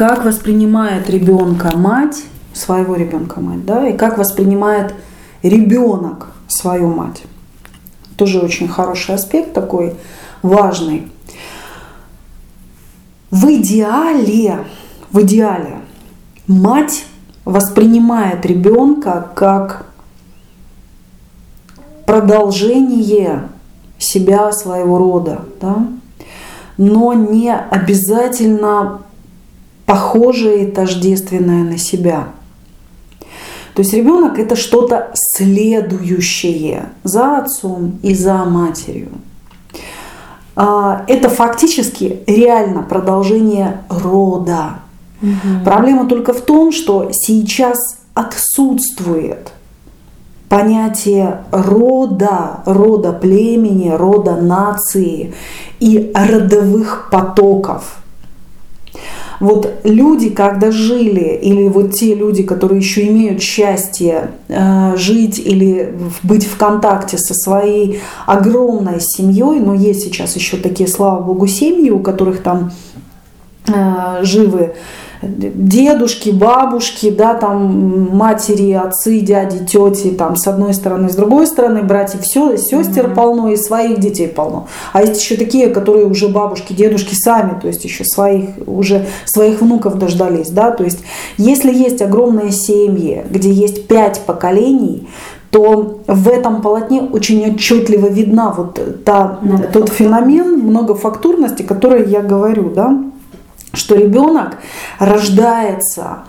как воспринимает ребенка мать, своего ребенка мать, да, и как воспринимает ребенок свою мать. Тоже очень хороший аспект такой важный. В идеале, в идеале мать воспринимает ребенка как продолжение себя, своего рода, да? но не обязательно похожее и тождественное на себя. То есть ребенок это что-то следующее за отцом и за матерью. А, это фактически реально продолжение рода. Угу. Проблема только в том, что сейчас отсутствует понятие рода, рода племени, рода нации и родовых потоков. Вот люди, когда жили, или вот те люди, которые еще имеют счастье э, жить или быть в контакте со своей огромной семьей, но есть сейчас еще такие, слава богу, семьи, у которых там э, живы дедушки, бабушки, да, там матери, отцы, дяди, тети, там с одной стороны, с другой стороны, братьев, все, сестер mm-hmm. полно и своих детей полно. А есть еще такие, которые уже бабушки, дедушки сами, то есть еще своих, уже своих внуков дождались, да, то есть если есть огромные семьи, где есть пять поколений, то в этом полотне очень отчетливо видна вот та, тот феномен многофактурности, который я говорю, да, что ребенок рождается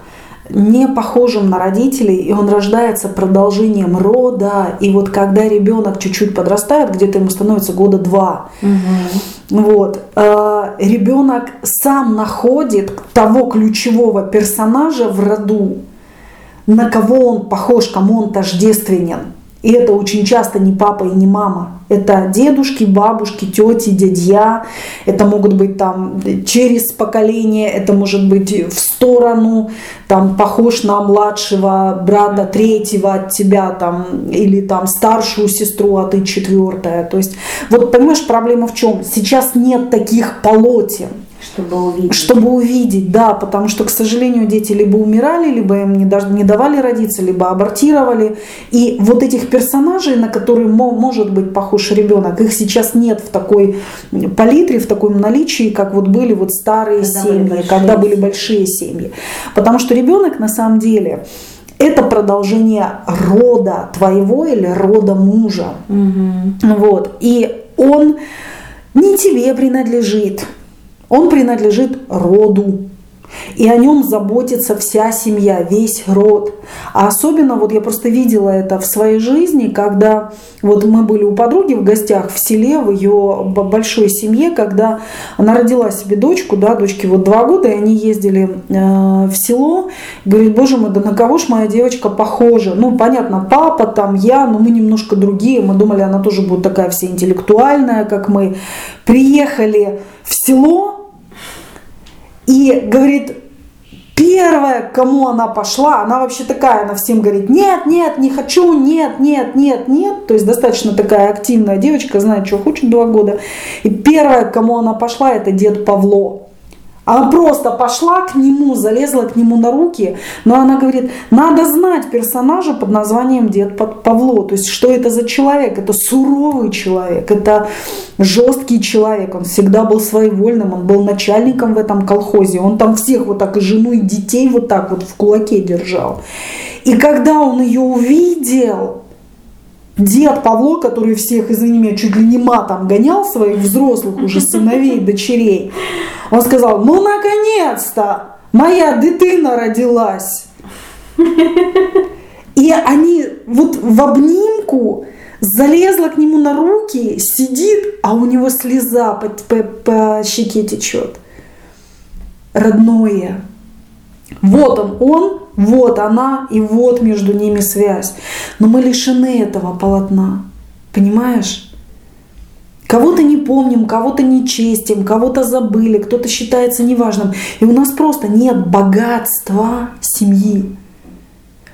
не похожим на родителей, и он рождается продолжением рода. И вот когда ребенок чуть-чуть подрастает, где-то ему становится года два, угу. вот, э, ребенок сам находит того ключевого персонажа в роду, на кого он похож, кому он тождественен. И это очень часто не папа и не мама. Это дедушки, бабушки, тети, дядья. Это могут быть там через поколение, это может быть в сторону, там похож на младшего брата, третьего от тебя, там, или там старшую сестру, а ты четвертая. То есть, вот понимаешь, проблема в чем? Сейчас нет таких полотен. Чтобы увидеть. Чтобы увидеть, да, потому что, к сожалению, дети либо умирали, либо им не, даже не давали родиться, либо абортировали. И вот этих персонажей, на которые может быть похож ребенок, их сейчас нет в такой палитре, в таком наличии, как вот были вот старые когда семьи, были когда были большие семьи. Потому что ребенок на самом деле это продолжение рода твоего или рода мужа. Угу. Вот. И он не тебе принадлежит, он принадлежит роду. И о нем заботится вся семья, весь род. А особенно, вот я просто видела это в своей жизни, когда вот мы были у подруги в гостях в селе, в ее большой семье, когда она родила себе дочку, да, дочке вот два года, и они ездили э, в село, говорит, боже мой, да на кого ж моя девочка похожа? Ну, понятно, папа там, я, но мы немножко другие, мы думали, она тоже будет такая вся интеллектуальная, как мы. Приехали в село, и говорит, первая, к кому она пошла, она вообще такая, она всем говорит, нет, нет, не хочу, нет, нет, нет, нет. То есть достаточно такая активная девочка, знает, что хочет два года. И первая, к кому она пошла, это дед Павло. Она просто пошла к нему, залезла к нему на руки, но она говорит, надо знать персонажа под названием Дед Павло. То есть, что это за человек? Это суровый человек, это жесткий человек. Он всегда был своевольным, он был начальником в этом колхозе. Он там всех вот так и жену, и детей вот так вот в кулаке держал. И когда он ее увидел, дед Павло, который всех, извини меня, чуть ли не матом гонял своих взрослых уже сыновей, дочерей, он сказал, ну наконец-то моя дитина родилась. И они вот в обнимку залезла к нему на руки, сидит, а у него слеза по, по, по щеке течет. Родное. Вот он, он, вот она, и вот между ними связь. Но мы лишены этого полотна. Понимаешь? Кого-то не помним, кого-то не честим, кого-то забыли, кто-то считается неважным. И у нас просто нет богатства семьи.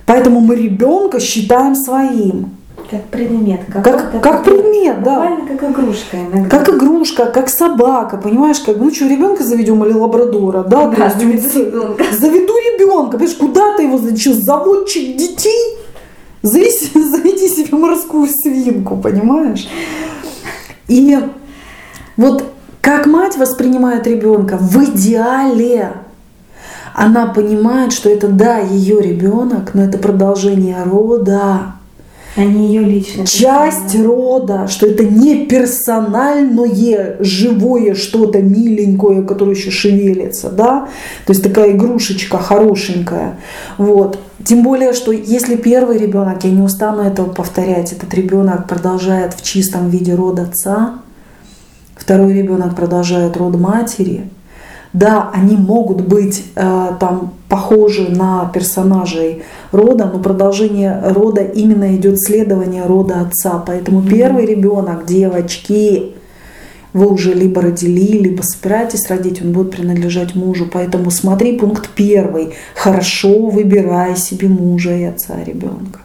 Поэтому мы ребенка считаем своим. Как предмет. Как, как, как предмет, да. Буквально как игрушка иногда. Как игрушка, как собака, понимаешь, как, ну что, ребенка заведем или лабрадора, да? Да, заведу ребенка. Заведу ребенка, понимаешь, куда ты его, что, заводчик детей? Заведи, заведи себе морскую свинку, понимаешь? И вот как мать воспринимает ребенка в идеале, она понимает, что это да, ее ребенок, но это продолжение рода. А не ее личность. Часть рода, что это не персональное, живое что-то миленькое, которое еще шевелится, да, то есть такая игрушечка хорошенькая, вот. Тем более, что если первый ребенок, я не устану этого повторять, этот ребенок продолжает в чистом виде род отца, второй ребенок продолжает род матери, да, они могут быть э, там похожи на персонажей рода, но продолжение рода именно идет следование рода отца. Поэтому mm-hmm. первый ребенок, девочки, вы уже либо родили, либо собираетесь родить, он будет принадлежать мужу. Поэтому смотри пункт первый. Хорошо выбирай себе мужа и отца ребенка.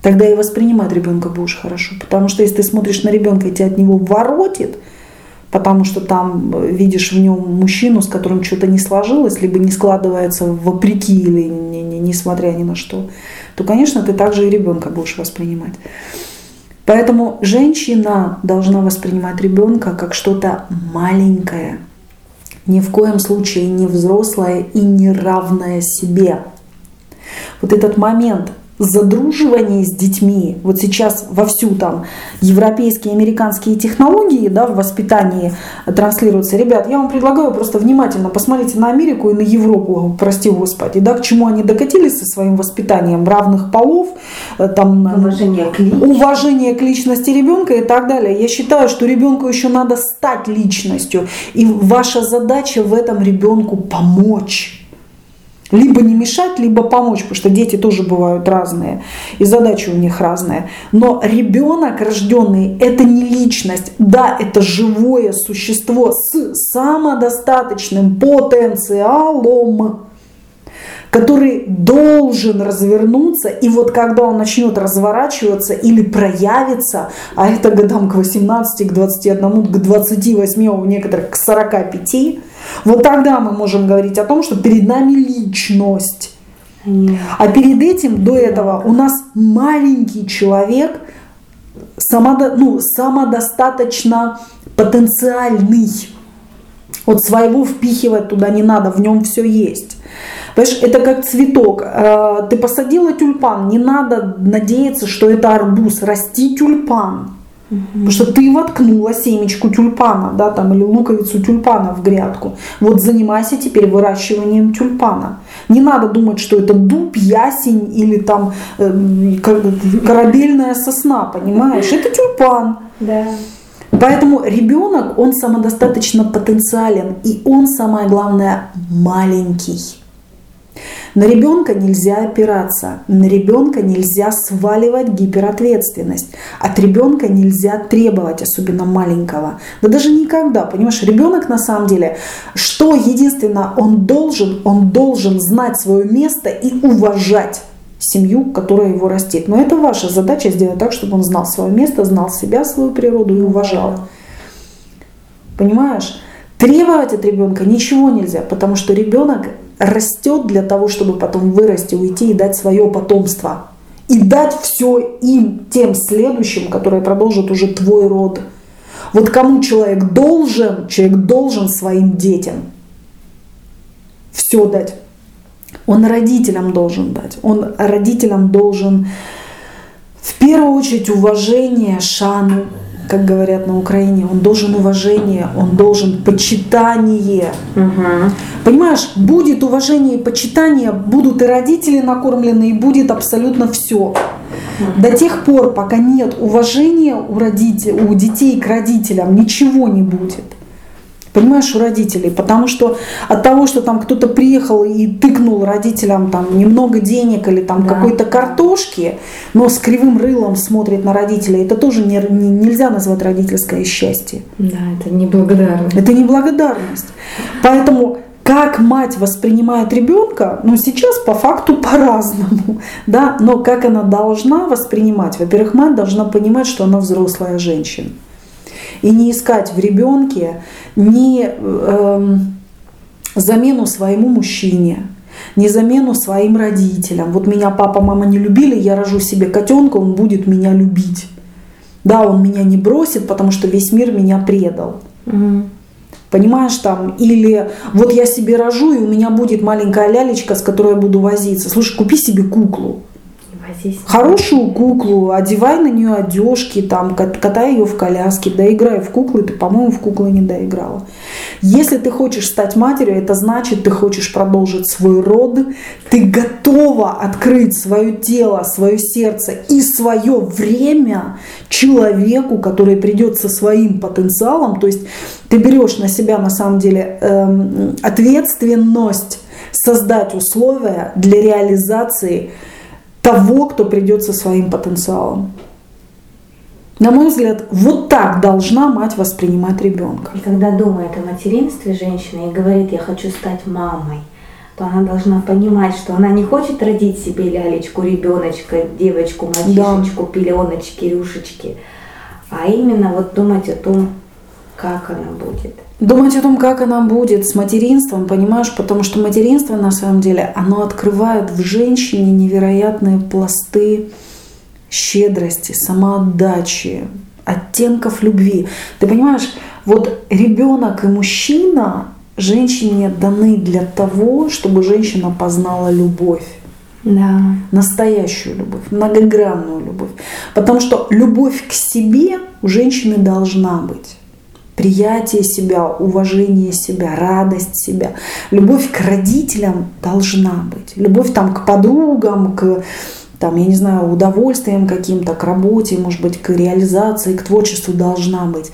Тогда и воспринимать ребенка будешь хорошо. Потому что если ты смотришь на ребенка и тебя от него воротит – потому что там э, видишь в нем мужчину, с которым что-то не сложилось, либо не складывается вопреки или не, не, несмотря ни на что, то, конечно, ты также и ребенка будешь воспринимать. Поэтому женщина должна воспринимать ребенка как что-то маленькое, ни в коем случае не взрослое и не равное себе. Вот этот момент задруживание с детьми, вот сейчас вовсю там европейские, американские технологии да, в воспитании транслируются. Ребят, я вам предлагаю просто внимательно посмотрите на Америку и на Европу, прости господи, да, к чему они докатились со своим воспитанием равных полов, э, там, уважение к, уважение к личности ребенка и так далее. Я считаю, что ребенку еще надо стать личностью, и ваша задача в этом ребенку помочь либо не мешать, либо помочь, потому что дети тоже бывают разные, и задачи у них разные. Но ребенок рожденный – это не личность. Да, это живое существо с самодостаточным потенциалом, который должен развернуться, и вот когда он начнет разворачиваться или проявится, а это годам к 18, к 21, к 28, а у некоторых к 45, вот тогда мы можем говорить о том, что перед нами личность. А перед этим, до этого, у нас маленький человек, самодо, ну, самодостаточно потенциальный. Вот своего впихивать туда не надо, в нем все есть. Понимаешь, это как цветок. Э, ты посадила тюльпан, не надо надеяться, что это арбуз. Расти тюльпан. Потому что ты воткнула семечку тюльпана, да, там, или луковицу тюльпана в грядку. Вот занимайся теперь выращиванием тюльпана. Не надо думать, что это дуб, ясень или там э, корабельная сосна, понимаешь? Это тюльпан. Да. Поэтому ребенок, он самодостаточно потенциален, и он, самое главное, маленький. На ребенка нельзя опираться, на ребенка нельзя сваливать гиперответственность, от ребенка нельзя требовать, особенно маленького. Да даже никогда, понимаешь, ребенок на самом деле, что единственное он должен, он должен знать свое место и уважать семью, которая его растет. Но это ваша задача сделать так, чтобы он знал свое место, знал себя, свою природу и уважал. Понимаешь? Требовать от ребенка ничего нельзя, потому что ребенок растет для того, чтобы потом вырасти, уйти и дать свое потомство. И дать все им, тем следующим, которые продолжат уже твой род. Вот кому человек должен, человек должен своим детям все дать. Он родителям должен дать. Он родителям должен в первую очередь уважение, шану, как говорят на Украине, он должен уважение, он должен почитание. Угу. Понимаешь, будет уважение и почитание, будут и родители накормлены, и будет абсолютно все. До тех пор, пока нет уважения у, родителей, у детей к родителям, ничего не будет понимаешь, у родителей. Потому что от того, что там кто-то приехал и тыкнул родителям там немного денег или там да. какой-то картошки, но с кривым рылом смотрит на родителей, это тоже не, не, нельзя назвать родительское счастье. Да, это не благодарность. Это не благодарность. Поэтому как мать воспринимает ребенка, ну сейчас по факту по-разному, да, но как она должна воспринимать? Во-первых, мать должна понимать, что она взрослая женщина. И не искать в ребенке ни э, замену своему мужчине, не замену своим родителям. Вот меня папа, мама не любили, я рожу себе котенка, он будет меня любить. Да, он меня не бросит, потому что весь мир меня предал. Угу. Понимаешь, там, или вот я себе рожу, и у меня будет маленькая лялечка, с которой я буду возиться. Слушай, купи себе куклу здесь. Хорошую куклу, одевай на нее одежки, там, катай ее в коляске, доиграй в куклы, ты, по-моему, в куклы не доиграла. Если ты хочешь стать матерью, это значит, ты хочешь продолжить свой род, ты готова открыть свое тело, свое сердце и свое время человеку, который придет со своим потенциалом, то есть ты берешь на себя на самом деле эм, ответственность создать условия для реализации того, кто придет со своим потенциалом. На мой взгляд, вот так должна мать воспринимать ребенка. И когда думает о материнстве женщина и говорит, я хочу стать мамой, то она должна понимать, что она не хочет родить себе лялечку, ребеночка, девочку, мальчишечку, да. пеленочки, рюшечки, а именно вот думать о том, как она будет. Думать о том, как она будет с материнством, понимаешь, потому что материнство на самом деле, оно открывает в женщине невероятные пласты щедрости, самоотдачи, оттенков любви. Ты понимаешь, вот ребенок и мужчина женщине даны для того, чтобы женщина познала любовь. Да. Настоящую любовь, многогранную любовь. Потому что любовь к себе у женщины должна быть приятие себя, уважение себя, радость себя. Любовь к родителям должна быть. Любовь там к подругам, к там, я не знаю, удовольствием каким-то, к работе, может быть, к реализации, к творчеству должна быть.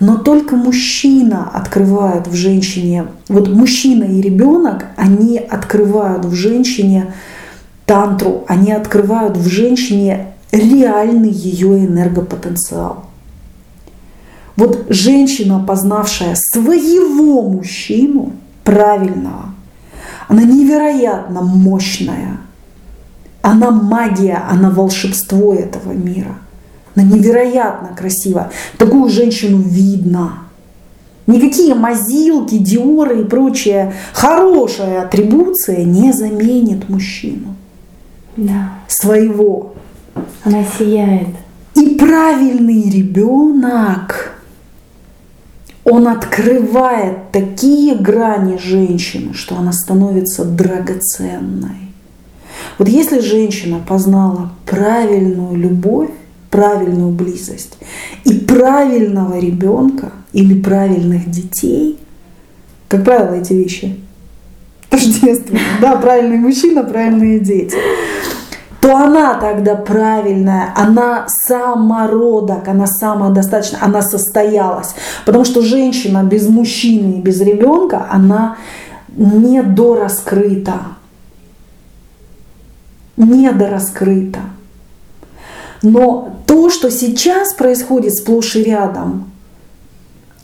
Но только мужчина открывает в женщине, вот мужчина и ребенок, они открывают в женщине тантру, они открывают в женщине реальный ее энергопотенциал. Вот женщина, познавшая своего мужчину, правильного, она невероятно мощная. Она магия, она волшебство этого мира. Она невероятно красивая. Такую женщину видно. Никакие мазилки, диоры и прочая хорошая атрибуция не заменит мужчину. Да. Своего. Она сияет. И правильный ребенок он открывает такие грани женщины, что она становится драгоценной. Вот если женщина познала правильную любовь, правильную близость и правильного ребенка или правильных детей, как правило, эти вещи тождественны. Да, правильный мужчина, правильные дети то она тогда правильная, она самородок, она самодостаточна, она состоялась. Потому что женщина без мужчины и без ребенка, она недораскрыта. Недораскрыта. Но то, что сейчас происходит сплошь и рядом,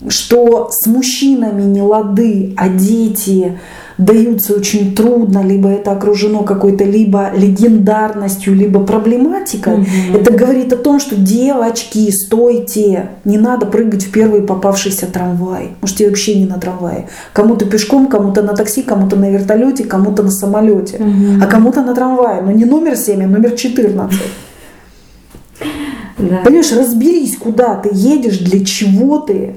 что с мужчинами не лады, а дети даются очень трудно, либо это окружено какой-то либо легендарностью, либо проблематикой, угу. это говорит о том, что девочки, стойте, не надо прыгать в первый попавшийся трамвай. Можете вообще не на трамвае. Кому-то пешком, кому-то на такси, кому-то на вертолете, кому-то на самолете, угу. а кому-то на трамвае. Но не номер 7, а номер 14. Да. Понимаешь, разберись, куда ты едешь, для чего ты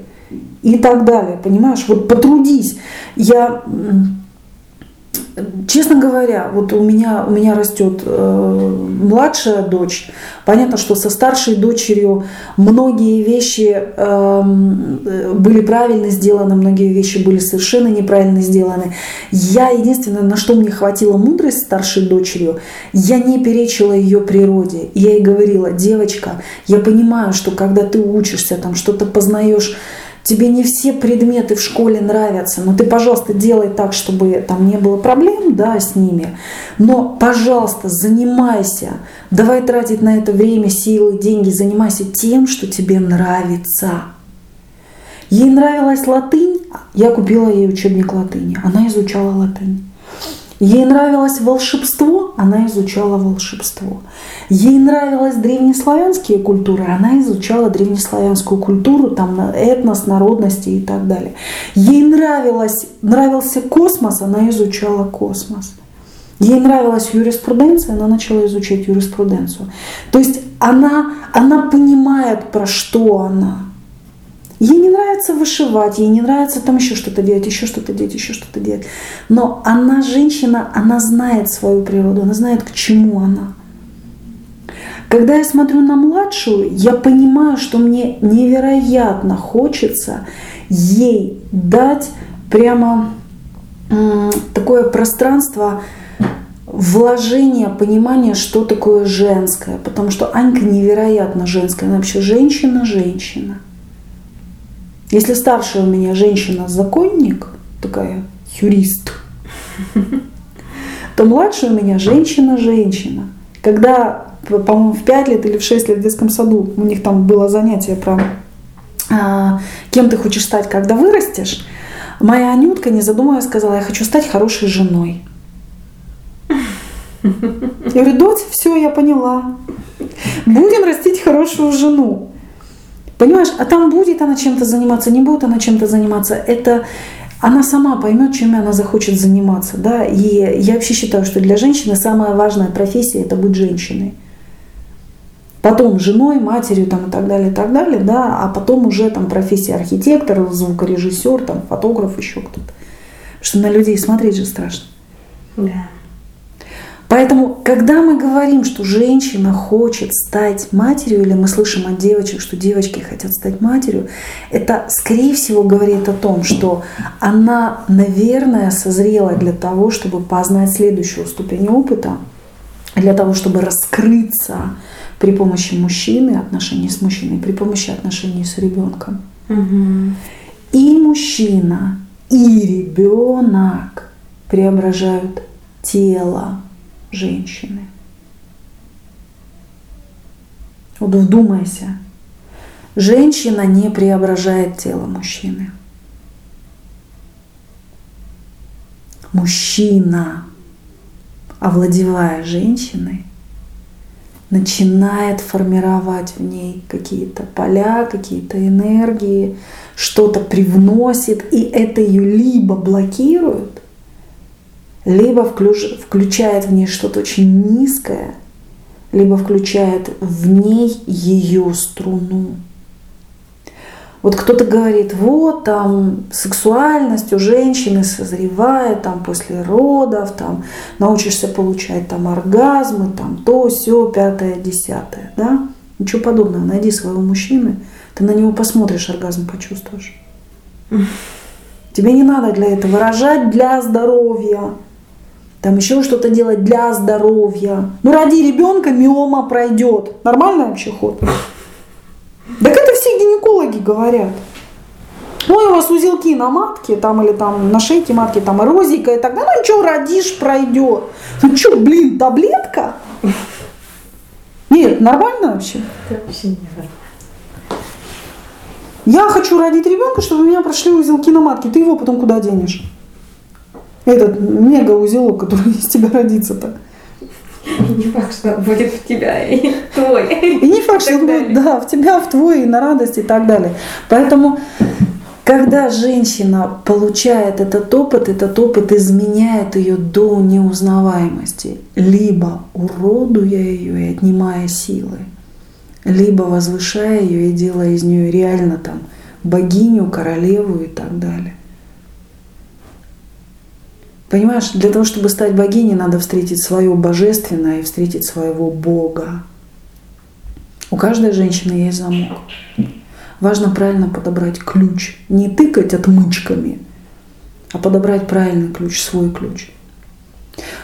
и так далее. Понимаешь, вот потрудись. Я Честно говоря, вот у меня, у меня растет э, младшая дочь. Понятно, что со старшей дочерью многие вещи эм, э, были правильно сделаны, многие вещи были совершенно неправильно сделаны. Я единственное, на что мне хватило мудрость старшей дочерью, я не перечила ее природе. Я ей говорила, девочка, я понимаю, что когда ты учишься, там что-то познаешь, тебе не все предметы в школе нравятся, но ты, пожалуйста, делай так, чтобы там не было проблем да, с ними. Но, пожалуйста, занимайся. Давай тратить на это время, силы, деньги. Занимайся тем, что тебе нравится. Ей нравилась латынь, я купила ей учебник латыни, она изучала латынь. Ей нравилось волшебство, она изучала волшебство. Ей нравились древнеславянские культуры, она изучала древнеславянскую культуру, там этнос, народности и так далее. Ей нравилось, нравился космос, она изучала космос. Ей нравилась юриспруденция, она начала изучать юриспруденцию. То есть она, она понимает, про что она. Ей не нравится вышивать, ей не нравится там еще что-то делать, еще что-то делать, еще что-то делать. Но она женщина, она знает свою природу, она знает, к чему она. Когда я смотрю на младшую, я понимаю, что мне невероятно хочется ей дать прямо такое пространство вложения, понимания, что такое женское. Потому что Анька невероятно женская. Она вообще женщина-женщина. Если старшая у меня женщина-законник, такая юрист, то младшая у меня женщина-женщина. Когда, по-моему, в 5 лет или в 6 лет в детском саду у них там было занятие про а, кем ты хочешь стать, когда вырастешь, моя Анютка, не задумываясь, сказала, я хочу стать хорошей женой. Я говорю, дочь, все, я поняла. Будем растить хорошую жену. Понимаешь, а там будет она чем-то заниматься, не будет она чем-то заниматься. Это она сама поймет, чем она захочет заниматься. Да? И я вообще считаю, что для женщины самая важная профессия – это быть женщиной. Потом женой, матерью там, и так далее, и так далее, да, а потом уже там профессия архитектор, звукорежиссер, там, фотограф, еще кто-то. Потому что на людей смотреть же страшно. Да. Поэтому, когда мы говорим, что женщина хочет стать матерью, или мы слышим от девочек, что девочки хотят стать матерью, это, скорее всего, говорит о том, что она, наверное, созрела для того, чтобы познать следующую ступень опыта, для того, чтобы раскрыться при помощи мужчины, отношений с мужчиной, при помощи отношений с ребенком. Угу. И мужчина, и ребенок преображают тело, женщины. Вот вдумайся. Женщина не преображает тело мужчины. Мужчина, овладевая женщиной, начинает формировать в ней какие-то поля, какие-то энергии, что-то привносит, и это ее либо блокирует, либо включ, включает в ней что-то очень низкое, либо включает в ней ее струну. Вот кто-то говорит, вот там сексуальность у женщины созревает там после родов, там научишься получать там оргазмы, там то, все, пятое, десятое, да? Ничего подобного. Найди своего мужчины, ты на него посмотришь, оргазм почувствуешь. Тебе не надо для этого рожать для здоровья там еще что-то делать для здоровья. Ну, ради ребенка миома пройдет. Нормальный вообще ход? Так это все гинекологи говорят. Ой, у вас узелки на матке, там, или там на шейке матки, там эрозика и так далее. Ну ничего, родишь, пройдет. Ну что, блин, таблетка? Нет, нормально вообще? Это вообще не нормально. Я хочу родить ребенка, чтобы у меня прошли узелки на матке. Ты его потом куда денешь? Этот мега узелок, который из тебя родится-то. не факт, что он будет в тебя и твой. И не факт, что он будет, да, в тебя, в твой, и на радость и так далее. Поэтому, когда женщина получает этот опыт, этот опыт изменяет ее до неузнаваемости, либо уродуя ее и отнимая силы, либо возвышая ее и делая из нее реально там богиню, королеву и так далее. Понимаешь, для того, чтобы стать богиней, надо встретить свое божественное и встретить своего Бога. У каждой женщины есть замок. Важно правильно подобрать ключ. Не тыкать отмычками, а подобрать правильный ключ, свой ключ.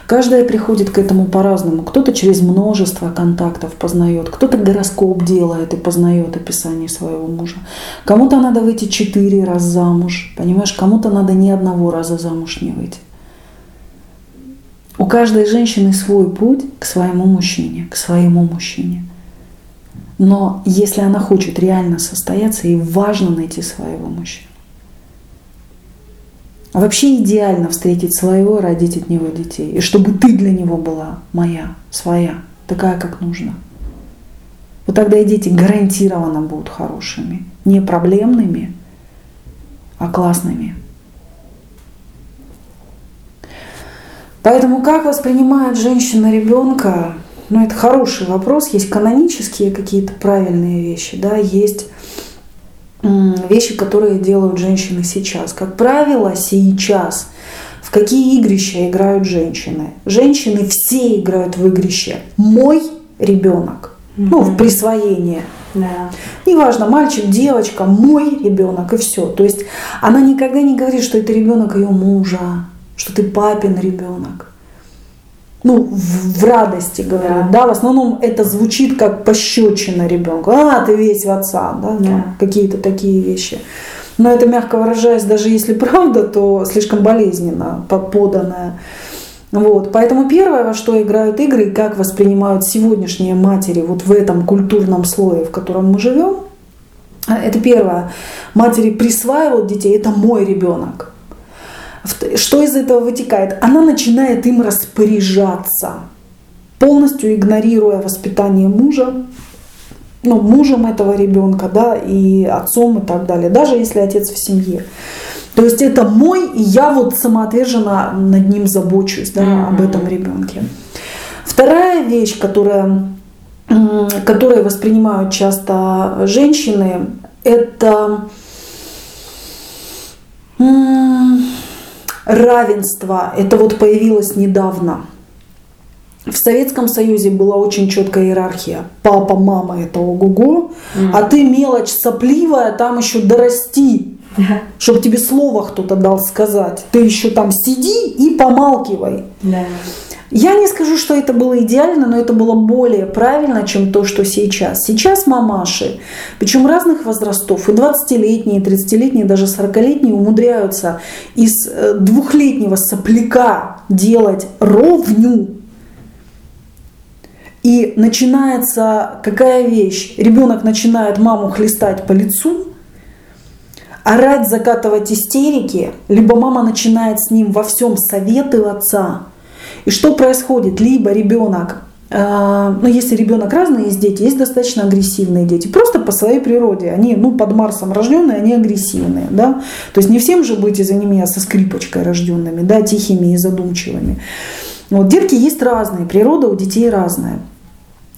Каждая приходит к этому по-разному. Кто-то через множество контактов познает, кто-то гороскоп делает и познает описание своего мужа. Кому-то надо выйти четыре раза замуж, понимаешь, кому-то надо ни одного раза замуж не выйти. У каждой женщины свой путь к своему мужчине, к своему мужчине. Но если она хочет реально состояться, ей важно найти своего мужчину. Вообще идеально встретить своего, родить от него детей. И чтобы ты для него была моя, своя, такая, как нужно. Вот тогда и дети гарантированно будут хорошими. Не проблемными, а классными. Поэтому как воспринимает женщина ребенка, ну это хороший вопрос. Есть канонические какие-то правильные вещи, да, есть вещи, которые делают женщины сейчас. Как правило, сейчас в какие игрища играют женщины? Женщины все играют в игрище. Мой ребенок. Mm-hmm. Ну, в присвоение. Да. Неважно, мальчик, девочка, мой ребенок и все. То есть она никогда не говорит, что это ребенок ее мужа, что ты папин ребенок. Ну, в, в радости говорят, да. да, в основном это звучит как пощечина ребенку. А, ты весь в отца, да, да. какие-то такие вещи. Но это, мягко выражаясь, даже если правда, то слишком болезненно поданное. Вот. Поэтому первое, во что играют игры, и как воспринимают сегодняшние матери вот в этом культурном слое, в котором мы живем, это первое. Матери присваивают детей, это мой ребенок. Что из этого вытекает? Она начинает им распоряжаться, полностью игнорируя воспитание мужа, ну, мужем этого ребенка, да, и отцом и так далее, даже если отец в семье. То есть это мой, и я вот самоотверженно над ним забочусь, да, mm-hmm. об этом ребенке. Вторая вещь, которая, которую воспринимают часто женщины, это равенство, это вот появилось недавно. В Советском Союзе была очень четкая иерархия. Папа, мама это ого-го, mm. а ты мелочь сопливая, там еще дорасти, чтобы тебе слово кто-то дал сказать. Ты еще там сиди и помалкивай. Yeah. Я не скажу, что это было идеально, но это было более правильно, чем то, что сейчас. Сейчас мамаши, причем разных возрастов, и 20-летние, и 30-летние, даже 40-летние умудряются из э, двухлетнего сопляка делать ровню. И начинается какая вещь? Ребенок начинает маму хлестать по лицу, орать, закатывать истерики, либо мама начинает с ним во всем советоваться – и что происходит? Либо ребенок э, ну, если ребенок разный, есть дети, есть достаточно агрессивные дети. Просто по своей природе. Они, ну, под Марсом рожденные, они агрессивные, да. То есть не всем же быть, извини меня, со скрипочкой рожденными, да, тихими и задумчивыми. Вот детки есть разные, природа у детей разная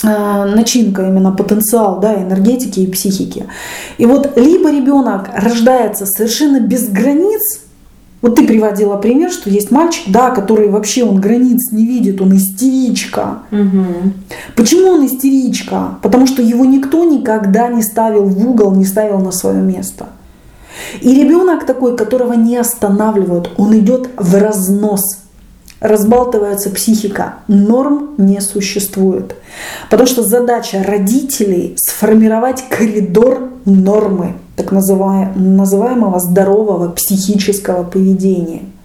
э, начинка, именно потенциал да, энергетики и психики. И вот либо ребенок рождается совершенно без границ, вот ты приводила пример, что есть мальчик, да, который вообще он границ не видит, он истеричка. Угу. Почему он истеричка? Потому что его никто никогда не ставил в угол, не ставил на свое место. И ребенок такой, которого не останавливают, он идет в разнос. Разбалтывается психика. Норм не существует. Потому что задача родителей сформировать коридор нормы так называемого здорового психического поведения –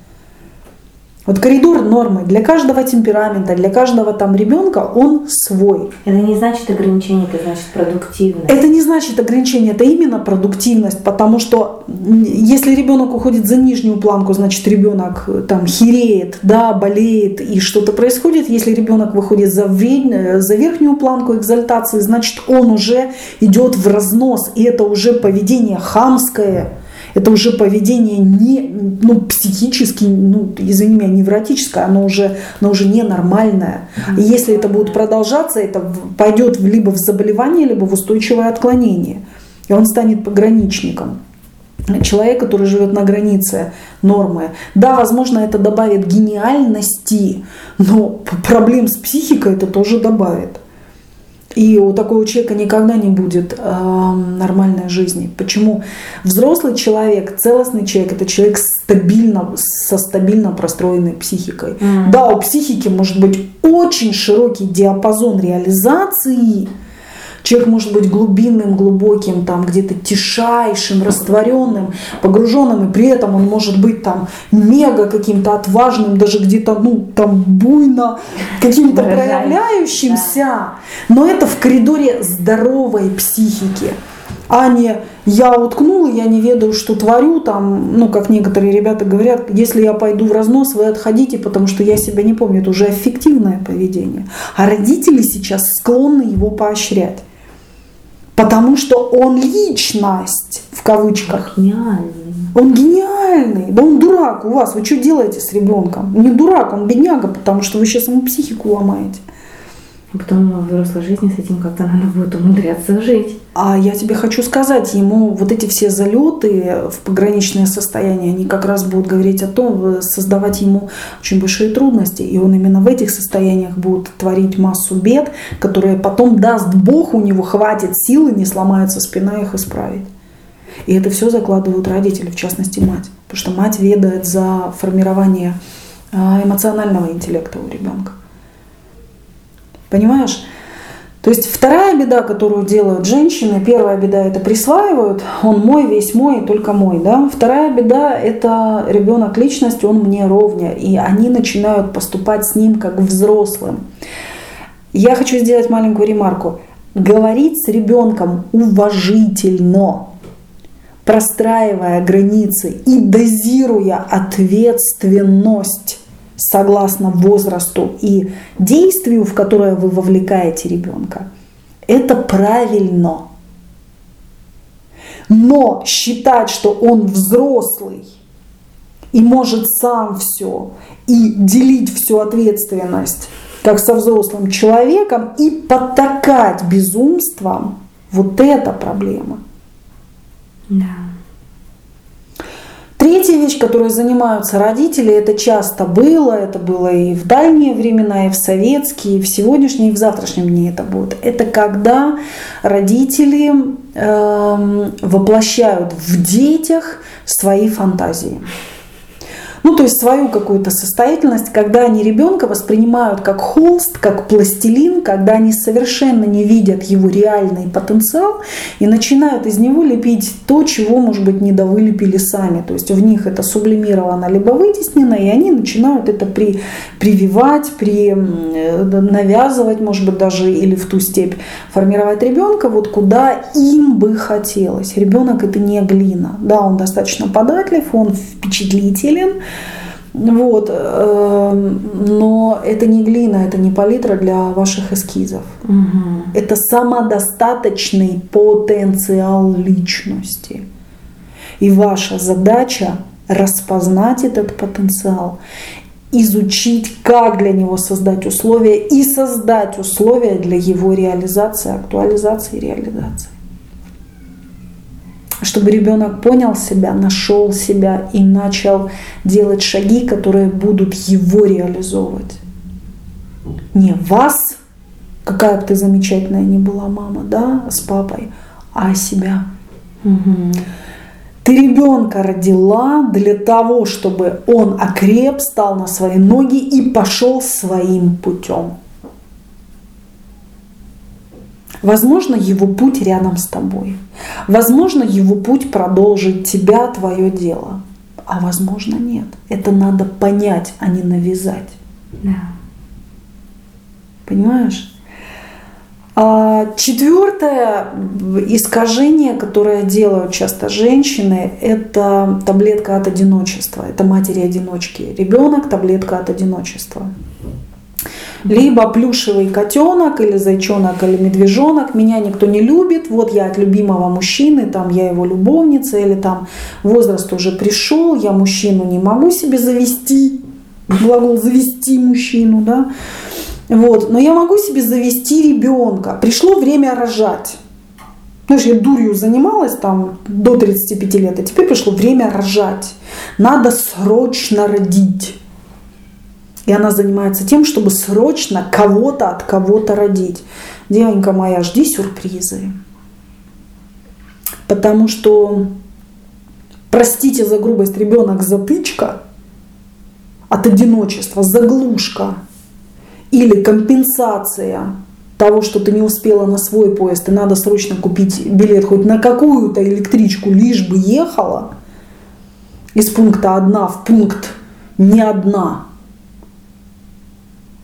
вот коридор нормы для каждого темперамента, для каждого там ребенка он свой. Это не значит ограничение, это значит продуктивность. Это не значит ограничение, это именно продуктивность, потому что если ребенок уходит за нижнюю планку, значит ребенок э, там хереет, да, болеет и что-то происходит. Если ребенок выходит за, за верхнюю планку экзальтации, значит он уже идет в разнос, и это уже поведение хамское это уже поведение не, ну, психически, ну, извини меня, невротическое, оно уже, оно уже ненормальное. И если это будет продолжаться, это пойдет либо в заболевание, либо в устойчивое отклонение. И он станет пограничником. Человек, который живет на границе нормы. Да, возможно, это добавит гениальности, но проблем с психикой это тоже добавит. И у такого человека никогда не будет э, нормальной жизни. Почему? Взрослый человек, целостный человек, это человек стабильно, со стабильно простроенной психикой. Mm. Да, у психики может быть очень широкий диапазон реализации, Человек может быть глубинным, глубоким, там где-то тишайшим, растворенным, погруженным, и при этом он может быть там мега каким-то отважным, даже где-то, ну, там буйно каким-то проявляющимся. Но это в коридоре здоровой психики а не я уткнула, я не ведаю, что творю, там, ну, как некоторые ребята говорят, если я пойду в разнос, вы отходите, потому что я себя не помню, это уже эффективное поведение. А родители сейчас склонны его поощрять. Потому что он личность, в кавычках. Гениальный. Он гениальный. Да он дурак у вас. Вы что делаете с ребенком? Не дурак, он бедняга, потому что вы сейчас ему психику ломаете. А потом в взрослой жизни с этим как-то надо будет умудряться жить. А я тебе хочу сказать, ему вот эти все залеты в пограничное состояние, они как раз будут говорить о том, создавать ему очень большие трудности. И он именно в этих состояниях будет творить массу бед, которые потом даст Бог, у него хватит силы, не сломается спина их исправить. И это все закладывают родители, в частности мать. Потому что мать ведает за формирование а, эмоционального интеллекта у ребенка. Понимаешь? То есть вторая беда, которую делают женщины, первая беда это присваивают, он мой, весь мой, только мой. Да? Вторая беда это ребенок личность, он мне ровня. И они начинают поступать с ним как взрослым. Я хочу сделать маленькую ремарку. Говорить с ребенком уважительно, простраивая границы и дозируя ответственность согласно возрасту и действию, в которое вы вовлекаете ребенка, это правильно. Но считать, что он взрослый и может сам все, и делить всю ответственность, как со взрослым человеком, и потакать безумством, вот это проблема. Да. Третья вещь, которой занимаются родители, это часто было, это было и в дальние времена, и в советские, и в сегодняшние, и в завтрашнем дне это будет. Это когда родители э, воплощают в детях свои фантазии. Ну, то есть свою какую-то состоятельность, когда они ребенка воспринимают как холст, как пластилин, когда они совершенно не видят его реальный потенциал и начинают из него лепить то, чего, может быть, не довылепили сами. То есть в них это сублимировано либо вытеснено, и они начинают это при, прививать, при, навязывать, может быть, даже или в ту степь формировать ребенка, вот куда им бы хотелось. Ребенок это не глина. Да, он достаточно податлив, он впечатлителен, вот. Эм, но это не глина, это не палитра для ваших эскизов. Угу. Это самодостаточный потенциал личности. И ваша задача распознать этот потенциал, изучить, как для него создать условия и создать условия для его реализации, актуализации и реализации чтобы ребенок понял себя, нашел себя и начал делать шаги, которые будут его реализовывать. Не вас, какая бы ты замечательная не была мама, да, с папой, а себя. Угу. Ты ребенка родила для того, чтобы он окреп, стал на свои ноги и пошел своим путем. Возможно, его путь рядом с тобой. Возможно, его путь продолжит тебя, твое дело. А возможно, нет. Это надо понять, а не навязать. Да. Понимаешь? А четвертое искажение, которое делают часто женщины, это таблетка от одиночества. Это матери-одиночки. Ребенок – таблетка от одиночества либо плюшевый котенок или зайчонок или медвежонок, меня никто не любит, вот я от любимого мужчины, там я его любовница, или там возраст уже пришел, я мужчину не могу себе завести, глагол завести мужчину, да, вот, но я могу себе завести ребенка, пришло время рожать. Знаешь, я дурью занималась там до 35 лет, а теперь пришло время рожать. Надо срочно родить. И она занимается тем, чтобы срочно кого-то от кого-то родить. Девонька моя, жди сюрпризы. Потому что, простите за грубость, ребенок затычка от одиночества, заглушка или компенсация того, что ты не успела на свой поезд, и надо срочно купить билет хоть на какую-то электричку, лишь бы ехала из пункта одна в пункт не одна,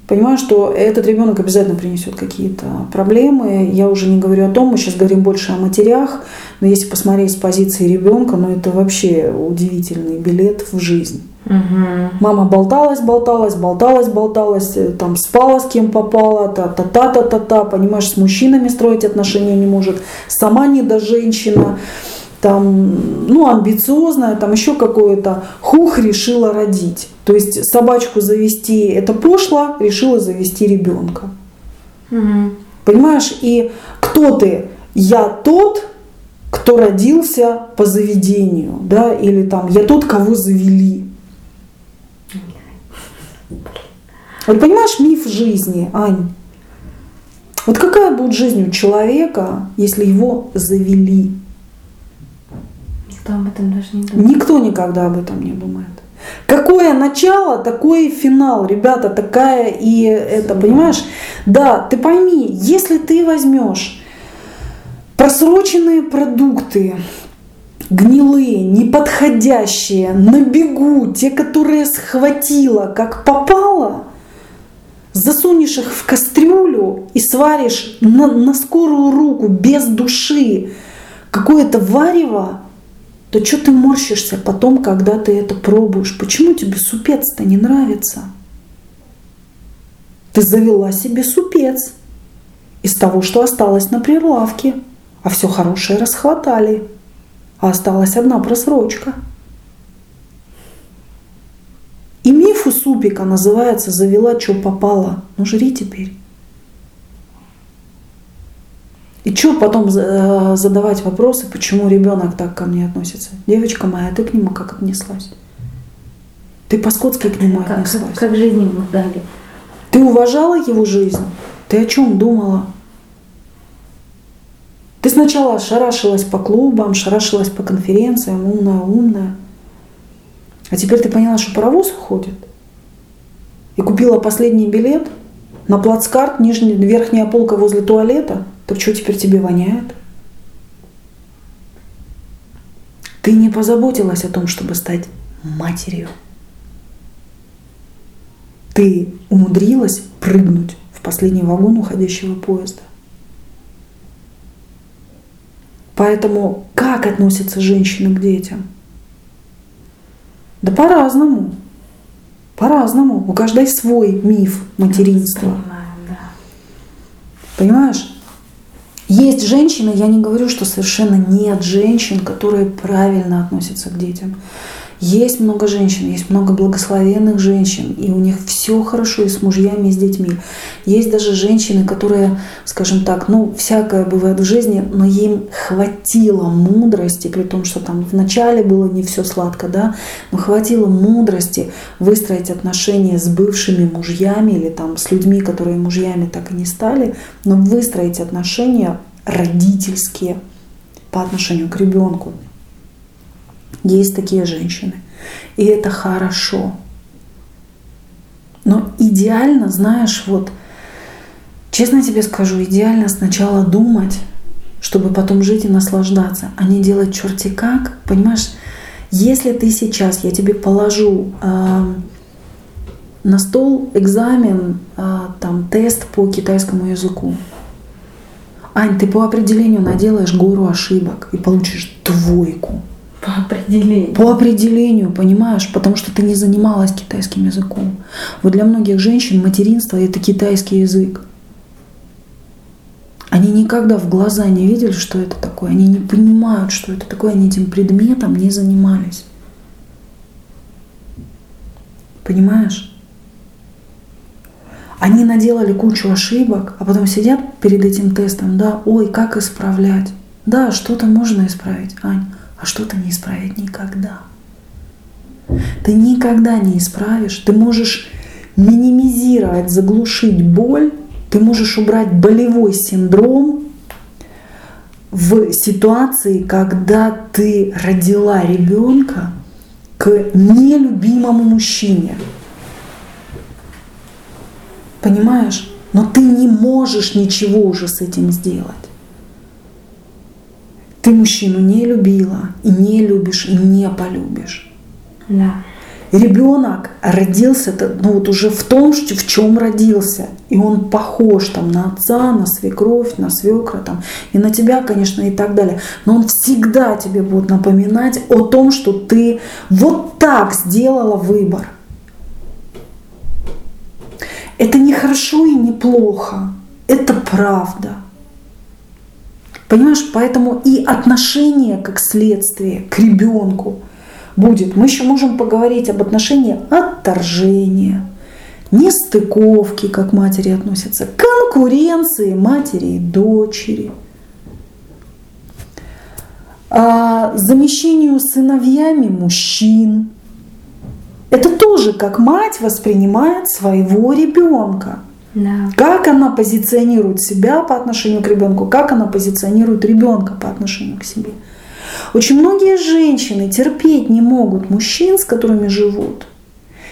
понимаю, что этот ребенок обязательно принесет какие-то проблемы. Я уже не говорю о том, мы сейчас говорим больше о матерях, но если посмотреть с позиции ребенка, ну это вообще удивительный билет в жизнь. Угу. Мама болталась, болталась, болталась, болталась, э, там спала с кем попала, та-та-та-та-та-та, понимаешь, с мужчинами строить отношения не может, сама не до женщина, там, ну, амбициозная, там еще какое-то, хух, решила родить. То есть собачку завести это пошло, решила завести ребенка. Угу. Понимаешь, и кто ты? Я тот, кто родился по заведению, да, или там я тот, кого завели. Вот понимаешь миф жизни, Ань? Вот какая будет жизнь у человека, если его завели? Никто об этом даже не думает. Никто никогда об этом не думает. Какое начало, такой и финал, ребята, такая и это, понимаешь? Да, ты пойми, если ты возьмешь просроченные продукты, гнилые, неподходящие, на бегу, те, которые схватила, как попало, засунешь их в кастрюлю и сваришь на, на скорую руку, без души, какое-то варево, то что ты морщишься потом, когда ты это пробуешь? Почему тебе супец-то не нравится? Ты завела себе супец из того, что осталось на прилавке, а все хорошее расхватали, а осталась одна просрочка. И миф у супика называется «завела, что попало». Ну жри теперь. И что потом э, задавать вопросы, почему ребенок так ко мне относится? Девочка моя, ты к нему как отнеслась? Ты по-скотски к нему как, отнеслась? Как, как жизнь ему дали. Ты уважала его жизнь? Ты о чем думала? Ты сначала шарашилась по клубам, шарашилась по конференциям, умная, умная. А теперь ты поняла, что паровоз уходит? И купила последний билет на плацкарт, нижняя, верхняя полка возле туалета – так что теперь тебе воняет? Ты не позаботилась о том, чтобы стать матерью. Ты умудрилась прыгнуть в последний вагон уходящего поезда. Поэтому как относятся женщины к детям? Да по-разному. По-разному. У каждой свой миф материнства. Понимаешь? Есть женщины, я не говорю, что совершенно нет женщин, которые правильно относятся к детям. Есть много женщин, есть много благословенных женщин, и у них все хорошо и с мужьями, и с детьми. Есть даже женщины, которые, скажем так, ну, всякое бывает в жизни, но им хватило мудрости, при том, что там вначале было не все сладко, да, но хватило мудрости выстроить отношения с бывшими мужьями или там с людьми, которые мужьями так и не стали, но выстроить отношения родительские по отношению к ребенку. Есть такие женщины. И это хорошо. Но идеально, знаешь, вот, честно тебе скажу, идеально сначала думать, чтобы потом жить и наслаждаться, а не делать черти как. Понимаешь, если ты сейчас, я тебе положу э, на стол экзамен, э, там, тест по китайскому языку, Ань, ты по определению наделаешь гору ошибок и получишь двойку. По определению. По определению, понимаешь, потому что ты не занималась китайским языком. Вот для многих женщин материнство это китайский язык. Они никогда в глаза не видели, что это такое. Они не понимают, что это такое. Они этим предметом не занимались. Понимаешь? Они наделали кучу ошибок, а потом сидят перед этим тестом, да, ой, как исправлять. Да, что-то можно исправить, Ань а что-то не исправить никогда. Ты никогда не исправишь. Ты можешь минимизировать, заглушить боль, ты можешь убрать болевой синдром в ситуации, когда ты родила ребенка к нелюбимому мужчине. Понимаешь? но ты не можешь ничего уже с этим сделать. Ты мужчину не любила, и не любишь, и не полюбишь. Да. Ребенок родился ну, вот уже в том, в чем родился. И он похож там, на отца, на свекровь, на свекра там, и на тебя, конечно, и так далее. Но он всегда тебе будет напоминать о том, что ты вот так сделала выбор. Это не хорошо и не плохо. Это правда. Понимаешь, поэтому и отношение как следствие к ребенку будет. Мы еще можем поговорить об отношении отторжения, нестыковки, как матери относятся, конкуренции матери и дочери, а замещению сыновьями мужчин. Это тоже как мать воспринимает своего ребенка. Да. Как она позиционирует себя по отношению к ребенку, как она позиционирует ребенка по отношению к себе. Очень многие женщины терпеть не могут мужчин, с которыми живут.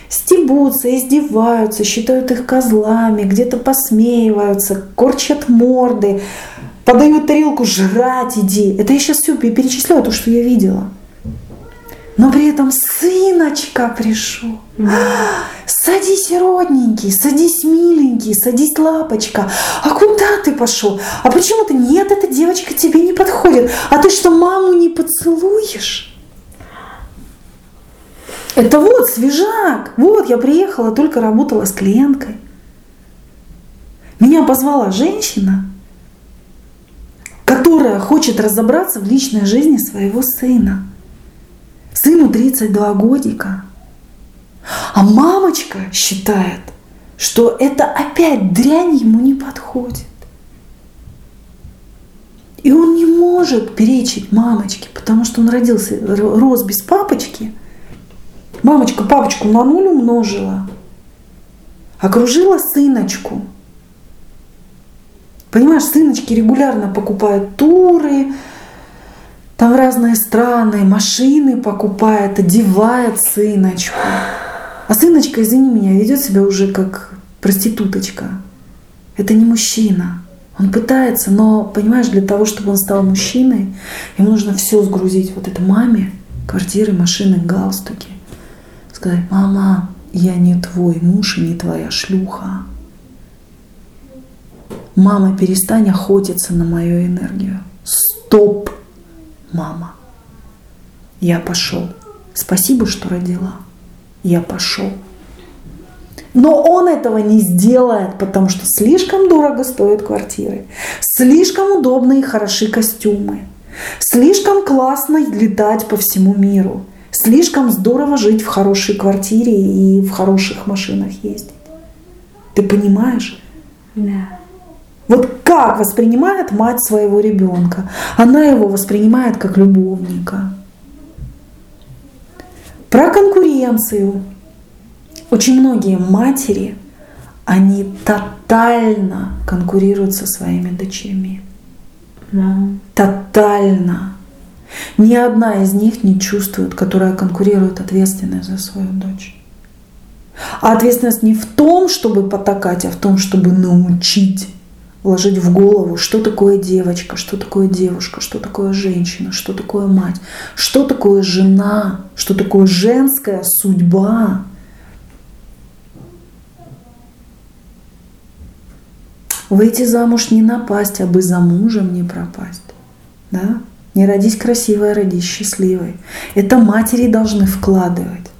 Стебутся, издеваются, считают их козлами, где-то посмеиваются, корчат морды, подают тарелку «жрать иди». Это я сейчас все перечисляю, то, что я видела. Но при этом сыночка пришел. Садись, родненький, садись, миленький, садись, лапочка. А куда ты пошел? А почему ты? Нет, эта девочка тебе не подходит. А ты что, маму не поцелуешь? Это вот свежак. Вот я приехала, только работала с клиенткой. Меня позвала женщина, которая хочет разобраться в личной жизни своего сына. Сыну 32 годика. А мамочка считает, что это опять дрянь ему не подходит. И он не может перечить мамочке, потому что он родился, рос без папочки. Мамочка папочку на нуль умножила, окружила сыночку. Понимаешь, сыночки регулярно покупают туры, там разные страны, машины покупает, одевает сыночку. А сыночка, извини меня, ведет себя уже как проституточка. Это не мужчина. Он пытается, но, понимаешь, для того, чтобы он стал мужчиной, ему нужно все сгрузить вот это маме, квартиры, машины, галстуки. Сказать, мама, я не твой муж и не твоя шлюха. Мама, перестань охотиться на мою энергию. Стоп, мама. Я пошел. Спасибо, что родила я пошел. Но он этого не сделает, потому что слишком дорого стоят квартиры, слишком удобные и хороши костюмы, слишком классно летать по всему миру, слишком здорово жить в хорошей квартире и в хороших машинах ездить. Ты понимаешь? Да. Вот как воспринимает мать своего ребенка? Она его воспринимает как любовника. Про конкуренцию. Очень многие матери, они тотально конкурируют со своими дочерьми. Да. Тотально. Ни одна из них не чувствует, которая конкурирует ответственность за свою дочь. А ответственность не в том, чтобы потакать, а в том, чтобы научить вложить в голову, что такое девочка, что такое девушка, что такое женщина, что такое мать, что такое жена, что такое женская судьба. Выйти замуж не напасть, а бы за мужем не пропасть. Да? Не родись красивой, а родись счастливой. Это матери должны вкладывать.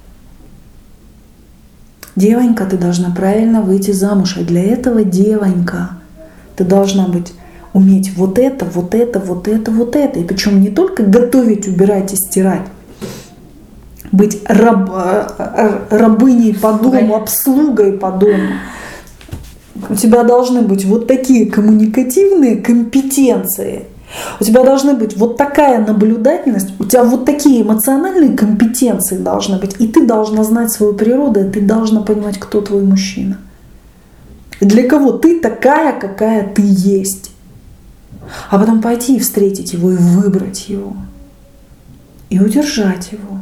Девонька, ты должна правильно выйти замуж. А для этого девонька – ты должна быть уметь вот это, вот это, вот это, вот это. И причем не только готовить, убирать и стирать, быть раб, э, рабыней по дому, обслугой по дому. У тебя должны быть вот такие коммуникативные компетенции. У тебя должны быть вот такая наблюдательность, у тебя вот такие эмоциональные компетенции должны быть. И ты должна знать свою природу, и ты должна понимать, кто твой мужчина. Для кого ты такая, какая ты есть. А потом пойти и встретить его, и выбрать его. И удержать его.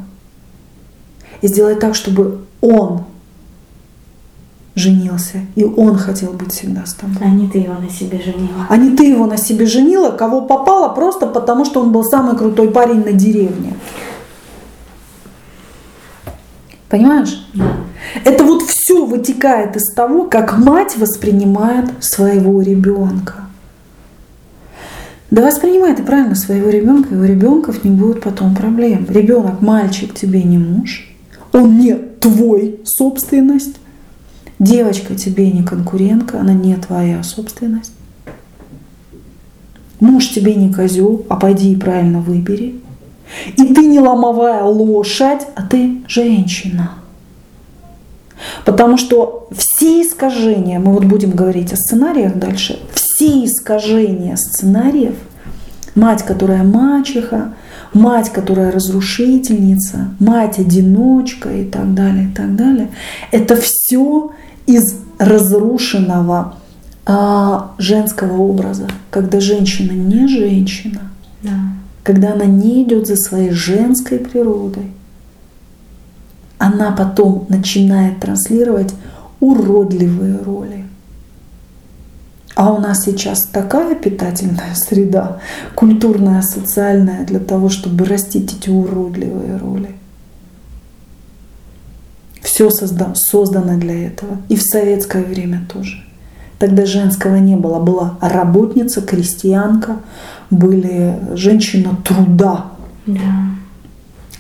И сделать так, чтобы он женился, и он хотел быть всегда с тобой. А не ты его на себе женила. А не ты его на себе женила, кого попало, просто потому что он был самый крутой парень на деревне. Понимаешь? Да. Это вот все вытекает из того, как мать воспринимает своего ребенка. Да воспринимай ты правильно своего ребенка, и у ребенков не будет потом проблем. Ребенок, мальчик тебе не муж, он не твой собственность. Девочка тебе не конкурентка, она не твоя собственность. Муж тебе не козел, а пойди и правильно выбери. И ты не ломовая лошадь, а ты женщина. Потому что все искажения, мы вот будем говорить о сценариях дальше, все искажения сценариев, мать, которая мачеха, мать, которая разрушительница, мать-одиночка и так далее, и так далее, это все из разрушенного а, женского образа, когда женщина не женщина, Да. Когда она не идет за своей женской природой, она потом начинает транслировать уродливые роли. А у нас сейчас такая питательная среда, культурная, социальная, для того, чтобы растить эти уродливые роли. Все создано, для этого. И в советское время тоже. Тогда женского не было. Была работница, крестьянка, были женщина труда. Да.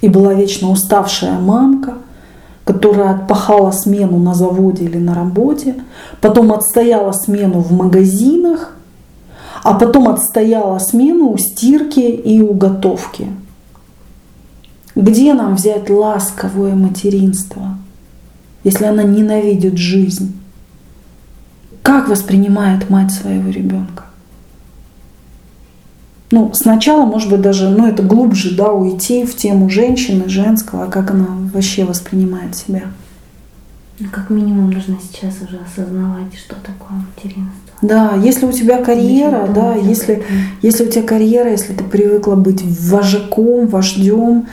И была вечно уставшая мамка, которая отпахала смену на заводе или на работе, потом отстояла смену в магазинах, а потом отстояла смену у стирки и у готовки. Где нам взять ласковое материнство, если она ненавидит жизнь? Как воспринимает мать своего ребенка? Ну, сначала, может быть, даже, ну, это глубже, да, уйти в тему женщины, женского, как она вообще воспринимает себя. Ну, как минимум нужно сейчас уже осознавать, что такое материнство. Да, если у тебя карьера, Начать да, если, если у тебя карьера, если ты привыкла быть вожаком, вождем,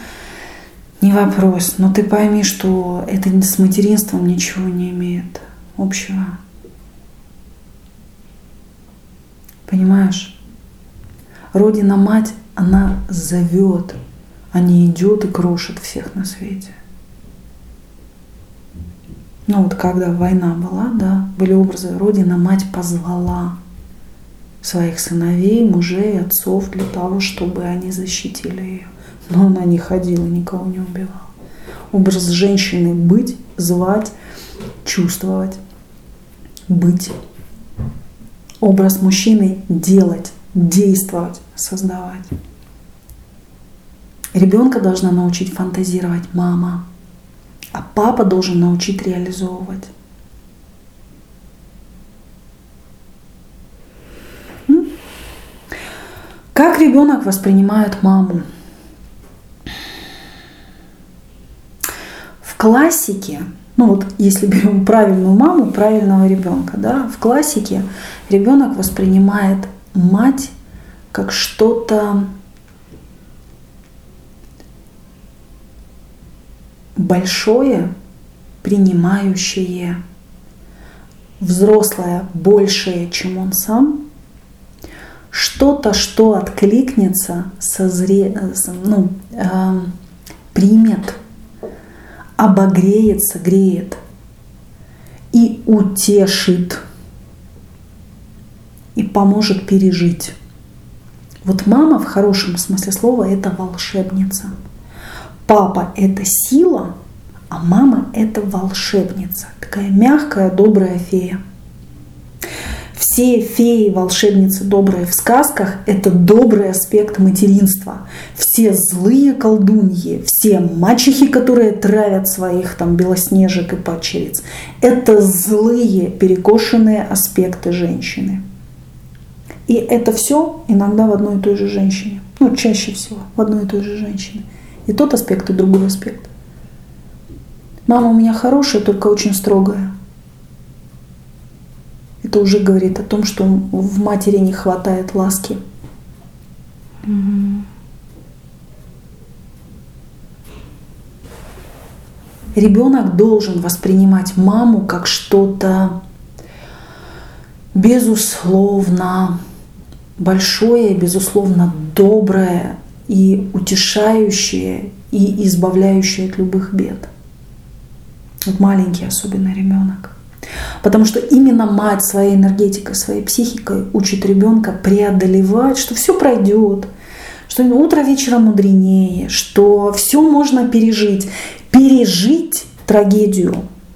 не вопрос. Но ты пойми, что это с материнством ничего не имеет общего. Понимаешь? Родина-мать, она зовет, а не идет и крошит всех на свете. Ну вот когда война была, да, были образы Родина-мать позвала своих сыновей, мужей, отцов для того, чтобы они защитили ее. Но она не ходила, никого не убивала. Образ женщины быть, звать, чувствовать, быть. Образ мужчины делать, действовать, создавать. Ребенка должна научить фантазировать мама, а папа должен научить реализовывать. М? Как ребенок воспринимает маму? В классике, ну вот если берем правильную маму, правильного ребенка, да, в классике ребенок воспринимает мать как что-то большое, принимающее, взрослое, большее, чем он сам, что-то, что откликнется, созре... ну, э, примет, обогреет, согреет и утешит, и поможет пережить. Вот мама в хорошем смысле слова это волшебница. Папа это сила, а мама это волшебница. Такая мягкая, добрая фея. Все феи, волшебницы добрые в сказках – это добрый аспект материнства. Все злые колдуньи, все мачехи, которые травят своих там белоснежек и падчериц – это злые, перекошенные аспекты женщины. И это все иногда в одной и той же женщине. Ну, чаще всего в одной и той же женщине. И тот аспект, и другой аспект. Мама у меня хорошая, только очень строгая. Это уже говорит о том, что в матери не хватает ласки. ребенок должен воспринимать маму как что-то безусловно большое, безусловно доброе и утешающее и избавляющее от любых бед. Вот маленький особенно ребенок. Потому что именно мать своей энергетикой, своей психикой учит ребенка преодолевать, что все пройдет, что утро вечера мудренее, что все можно пережить. Пережить трагедию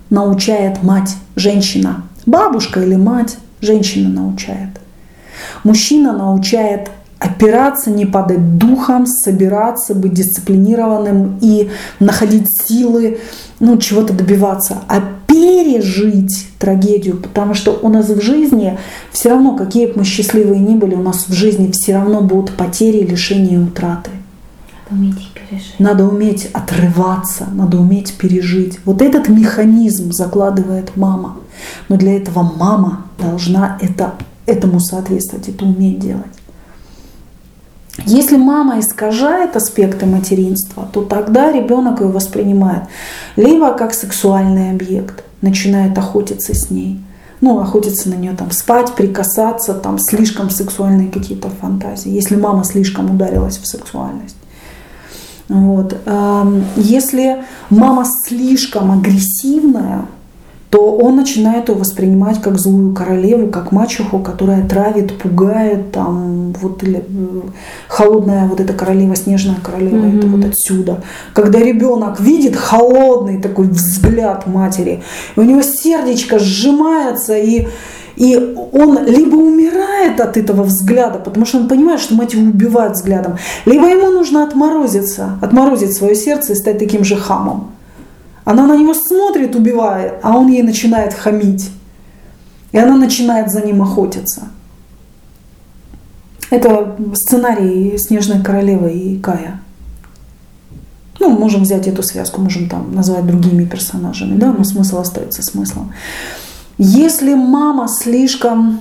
научает мать, женщина, бабушка или мать, женщина научает. Мужчина научает опираться, не падать духом, собираться, быть дисциплинированным и находить силы, ну, чего-то добиваться, а пережить трагедию, потому что у нас в жизни все равно, какие бы мы счастливые ни были, у нас в жизни все равно будут потери, лишения и утраты. Надо уметь пережить. Надо уметь отрываться, надо уметь пережить. Вот этот механизм закладывает мама. Но для этого мама должна это, этому соответствовать, это уметь делать. Если мама искажает аспекты материнства, то тогда ребенок ее воспринимает либо как сексуальный объект, начинает охотиться с ней, ну, охотиться на нее, там, спать, прикасаться, там, слишком сексуальные какие-то фантазии, если мама слишком ударилась в сексуальность. Вот. Если мама слишком агрессивная, то он начинает ее воспринимать как злую королеву, как мачеху, которая травит, пугает, там, вот или, э, холодная вот эта королева, снежная королева, mm-hmm. это вот отсюда. Когда ребенок видит холодный такой взгляд матери, у него сердечко сжимается, и, и он либо умирает от этого взгляда, потому что он понимает, что мать его убивает взглядом, либо ему нужно отморозиться, отморозить свое сердце и стать таким же хамом. Она на него смотрит, убивая, а он ей начинает хамить. И она начинает за ним охотиться. Это сценарий «Снежной королевы» и Кая. Ну, можем взять эту связку, можем там назвать другими персонажами, да, но смысл остается смыслом. Если мама слишком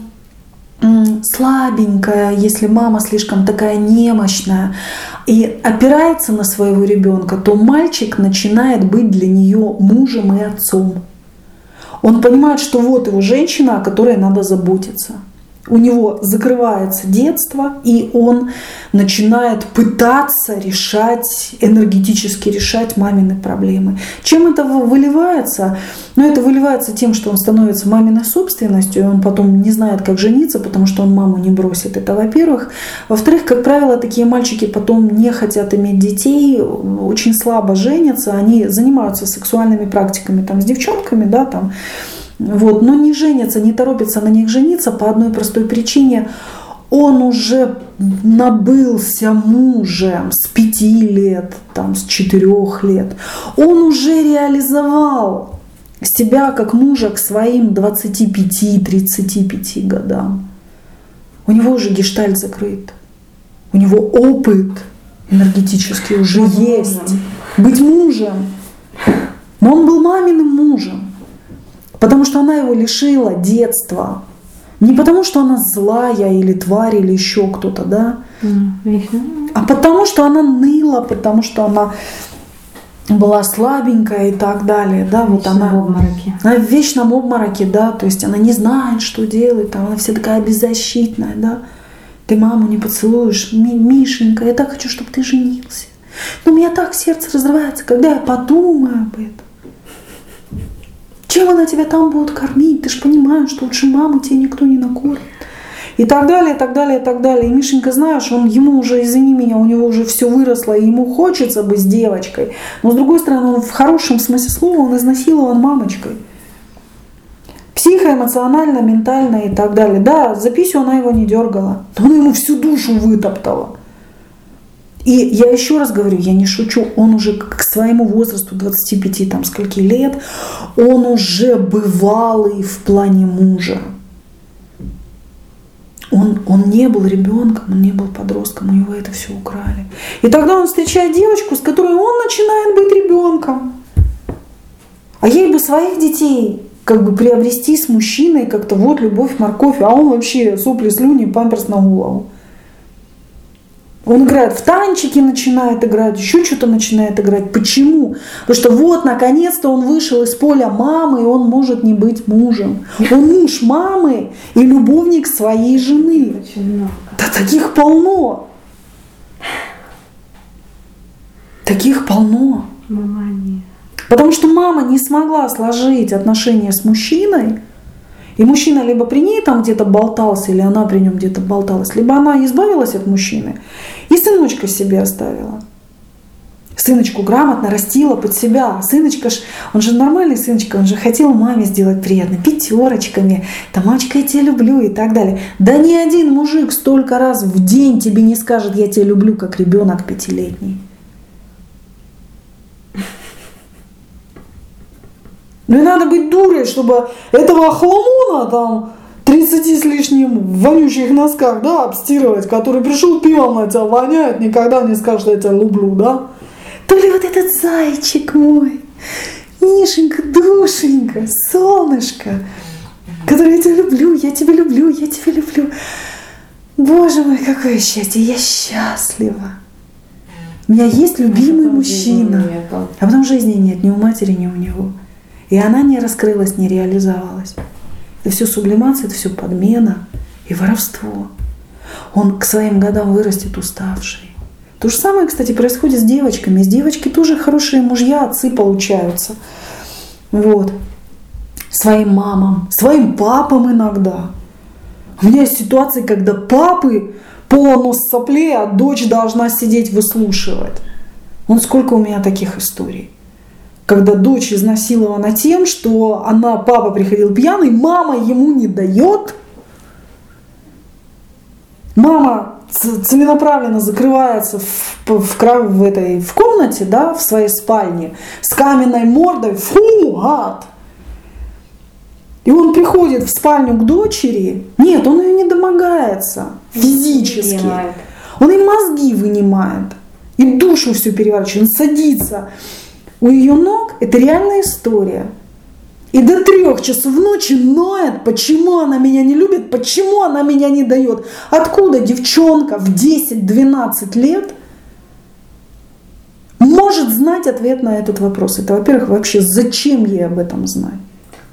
слабенькая, если мама слишком такая немощная и опирается на своего ребенка, то мальчик начинает быть для нее мужем и отцом. Он понимает, что вот его женщина, о которой надо заботиться у него закрывается детство, и он начинает пытаться решать, энергетически решать мамины проблемы. Чем это выливается? Ну, это выливается тем, что он становится маминой собственностью, и он потом не знает, как жениться, потому что он маму не бросит. Это во-первых. Во-вторых, как правило, такие мальчики потом не хотят иметь детей, очень слабо женятся, они занимаются сексуальными практиками там, с девчонками, да, там, вот, но не женятся, не торопятся на них жениться по одной простой причине. Он уже набылся мужем с пяти лет, там, с четырех лет. Он уже реализовал себя как мужа к своим 25-35 годам. У него уже гештальт закрыт. У него опыт энергетический уже Быть есть. Мужем. Быть мужем. Но он был маминым мужем. Потому что она его лишила детства. Не потому, что она злая или тварь, или еще кто-то, да? А потому, что она ныла, потому что она была слабенькая и так далее, да, вот она, в обмороке. она в вечном обмороке, да, то есть она не знает, что делать, там, она вся такая беззащитная, да, ты маму не поцелуешь, Мишенька, я так хочу, чтобы ты женился, но у меня так сердце разрывается, когда я подумаю об этом. Чем она тебя там будет кормить? Ты же понимаешь, что лучше мамы тебе никто не накормит. И так далее, и так далее, и так далее. И Мишенька, знаешь, он ему уже, извини меня, у него уже все выросло, и ему хочется быть с девочкой. Но с другой стороны, он в хорошем смысле слова, он изнасилован мамочкой. Психоэмоционально, ментально и так далее. Да, за писю она его не дергала, но она ему всю душу вытоптала. И я еще раз говорю, я не шучу, он уже к своему возрасту 25 там скольки лет, он уже бывалый в плане мужа. Он, он не был ребенком, он не был подростком, у него это все украли. И тогда он встречает девочку, с которой он начинает быть ребенком. А ей бы своих детей как бы приобрести с мужчиной как-то вот любовь, морковь, а он вообще сопли, слюни, памперс на голову. Он играет в танчики, начинает играть, еще что-то начинает играть. Почему? Потому что вот, наконец-то он вышел из поля мамы, и он может не быть мужем. Он муж мамы и любовник своей жены. Да таких полно. Таких полно. Мама не. Потому что мама не смогла сложить отношения с мужчиной, и мужчина либо при ней там где-то болтался, или она при нем где-то болталась, либо она избавилась от мужчины и сыночка себе оставила. Сыночку грамотно растила под себя. Сыночка ж, он же нормальный сыночка, он же хотел маме сделать приятно, пятерочками, там, мачка, я тебя люблю и так далее. Да ни один мужик столько раз в день тебе не скажет, я тебя люблю, как ребенок пятилетний. Ну и надо быть дурой, чтобы этого хламона там 30 с лишним в вонючих носках, да, обстирывать, который пришел пивом на тебя воняет, никогда не скажет, что я тебя люблю, да? То ли вот этот зайчик мой, Мишенька, душенька, солнышко, который я тебя люблю, я тебя люблю, я тебя люблю. Боже мой, какое счастье, я счастлива. У меня есть любимый мужчина, а потом жизни нет ни у матери, ни у него. И она не раскрылась, не реализовалась. Это все сублимация, это все подмена и воровство. Он к своим годам вырастет уставший. То же самое, кстати, происходит с девочками. С девочки тоже хорошие мужья, отцы получаются. Вот. Своим мамам, своим папам иногда. У меня есть ситуации, когда папы полнос соплей, а дочь должна сидеть выслушивать. Вон сколько у меня таких историй когда дочь изнасилована тем, что она, папа приходил пьяный, мама ему не дает. Мама целенаправленно закрывается в, в, в, этой, в комнате, да, в своей спальне, с каменной мордой, фу, гад. И он приходит в спальню к дочери, нет, он ее не домогается физически. Он и мозги вынимает, и душу всю переворачивает, он садится у ее ног это реальная история. И до трех часов ночи ноет, почему она меня не любит, почему она меня не дает. Откуда девчонка в 10-12 лет может знать ответ на этот вопрос? Это, во-первых, вообще зачем ей об этом знать?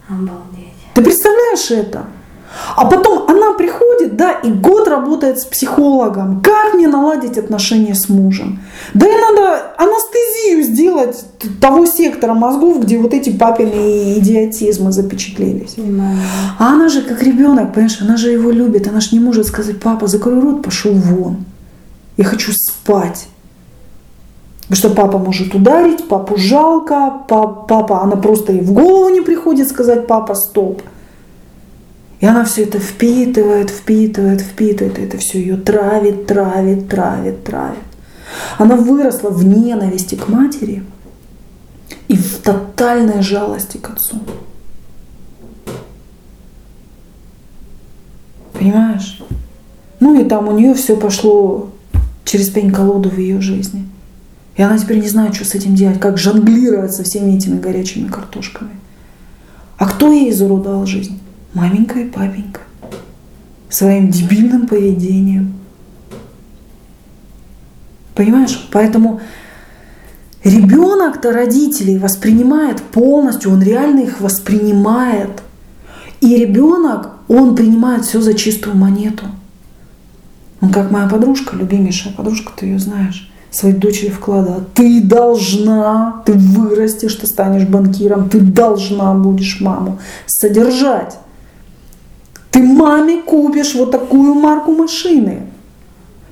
Обалдеть. Ты представляешь это? А потом она приходит, да, и год работает с психологом. Как мне наладить отношения с мужем? Да и надо анестезию сделать того сектора мозгов, где вот эти папины идиотизмы запечатлелись. Понимаю. А она же как ребенок, понимаешь, она же его любит, она же не может сказать, папа, закрой рот, пошел вон. Я хочу спать. Потому что папа может ударить, папу жалко, папа, папа, она просто ей в голову не приходит сказать, папа, стоп. И она все это впитывает, впитывает, впитывает. И это все ее травит, травит, травит, травит. Она выросла в ненависти к матери и в тотальной жалости к отцу. Понимаешь? Ну и там у нее все пошло через пень-колоду в ее жизни. И она теперь не знает, что с этим делать, как жонглировать со всеми этими горячими картошками. А кто ей изуродовал жизнь? Маменька и папенька своим дебильным поведением. Понимаешь? Поэтому ребенок-то родителей воспринимает полностью, он реально их воспринимает. И ребенок, он принимает все за чистую монету. Он как моя подружка, любимейшая подружка, ты ее знаешь, своей дочери вкладывала. Ты должна, ты вырастешь, ты станешь банкиром, ты должна будешь маму содержать. Ты маме купишь вот такую марку машины.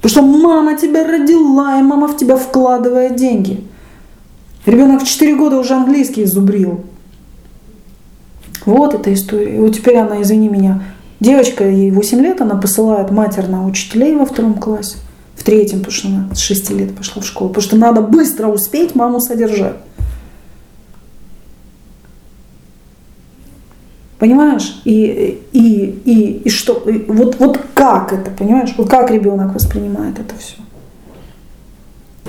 Потому что мама тебя родила, и мама в тебя вкладывает деньги. Ребенок в 4 года уже английский изубрил. Вот эта история. И вот теперь она, извини меня, девочка, ей 8 лет, она посылает матерно учителей во втором классе. В третьем, потому что она с 6 лет пошла в школу. Потому что надо быстро успеть маму содержать. Понимаешь? И, и, и, и что? И вот, вот как это, понимаешь? Вот как ребенок воспринимает это все?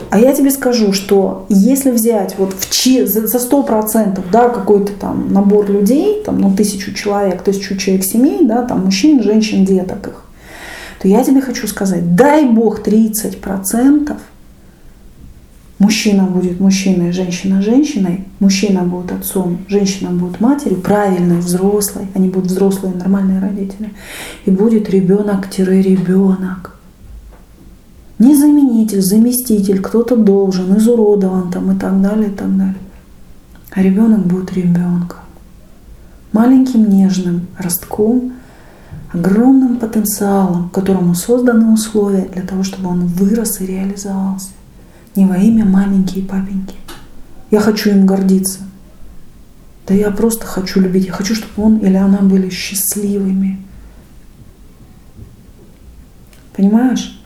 А я тебе скажу, что если взять вот в чи, за, за 100% да, какой-то там набор людей, там, ну, тысячу человек, тысячу человек семей, да, там, мужчин, женщин, деток их, то я тебе хочу сказать, дай бог 30%, мужчина будет мужчиной, женщина женщиной, мужчина будет отцом, женщина будет матерью, правильной, взрослой, они будут взрослые, нормальные родители, и будет ребенок-ребенок. Не заменитель, заместитель, кто-то должен, изуродован там и так далее, и так далее. А ребенок будет ребенком. Маленьким нежным ростком, огромным потенциалом, которому созданы условия для того, чтобы он вырос и реализовался. Не во имя маменьки и папеньки. Я хочу им гордиться. Да я просто хочу любить. Я хочу, чтобы он или она были счастливыми. Понимаешь?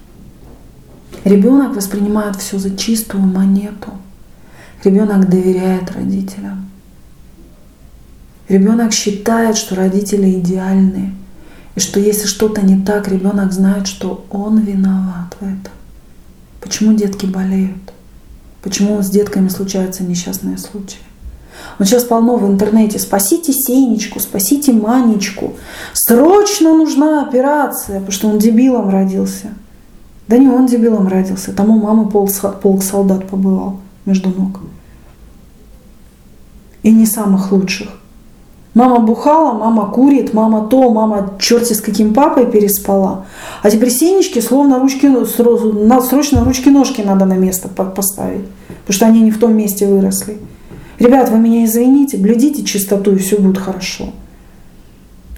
Ребенок воспринимает все за чистую монету. Ребенок доверяет родителям. Ребенок считает, что родители идеальные. И что если что-то не так, ребенок знает, что он виноват в этом. Почему детки болеют? Почему с детками случаются несчастные случаи? Вот сейчас полно в интернете. Спасите Сенечку, спасите Манечку. Срочно нужна операция, потому что он дебилом родился. Да не он дебилом родился, там у мамы пол, полк солдат побывал между ног. И не самых лучших. Мама бухала, мама курит, мама то, мама черти с каким папой переспала. А теперь Сенечки словно ручки, срочно ручки-ножки надо на место поставить. Потому что они не в том месте выросли. Ребят, вы меня извините, блюдите чистоту и все будет хорошо.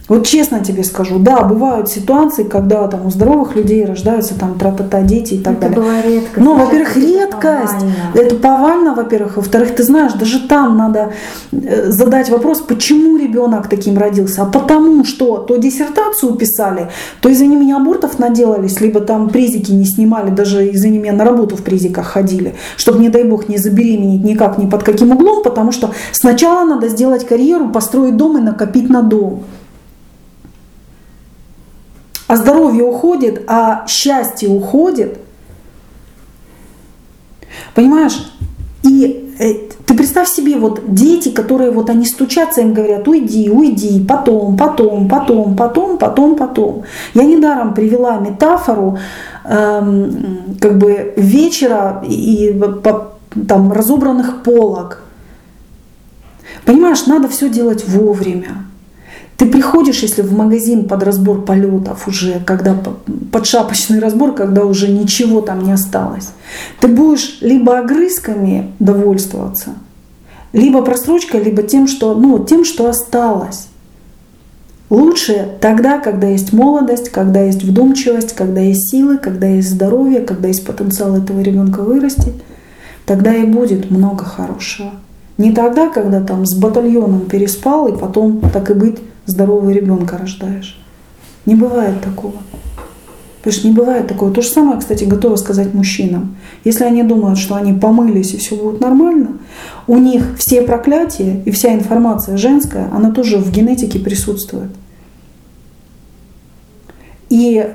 Вот честно тебе скажу, да, бывают ситуации, когда там у здоровых людей рождаются там тра-та-та дети и так это далее. Была редкость. Ну, во-первых, редкость. Повально. Это повально, во-первых. Во-вторых, ты знаешь, даже там надо э, задать вопрос, почему ребенок таким родился. А потому что то диссертацию писали, то, извини меня, абортов наделались, либо там призики не снимали, даже, извини меня, на работу в призиках ходили, чтобы, не дай бог, не забеременеть никак, ни под каким углом, потому что сначала надо сделать карьеру, построить дом и накопить на дом а здоровье уходит, а счастье уходит. Понимаешь? И э, ты представь себе, вот дети, которые вот они стучатся, им говорят, уйди, уйди, потом, потом, потом, потом, потом, потом. Я недаром привела метафору эм, как бы вечера и по, там разобранных полок. Понимаешь, надо все делать вовремя. Ты приходишь, если в магазин под разбор полетов уже, когда под шапочный разбор, когда уже ничего там не осталось, ты будешь либо огрызками довольствоваться, либо просрочкой, либо тем, что, ну, тем, что осталось. Лучше тогда, когда есть молодость, когда есть вдумчивость, когда есть силы, когда есть здоровье, когда есть потенциал этого ребенка вырасти, тогда и будет много хорошего. Не тогда, когда там с батальоном переспал и потом, так и быть, здорового ребенка рождаешь. Не бывает такого. Потому что не бывает такого. То же самое, кстати, готова сказать мужчинам. Если они думают, что они помылись и все будет нормально, у них все проклятия и вся информация женская, она тоже в генетике присутствует. И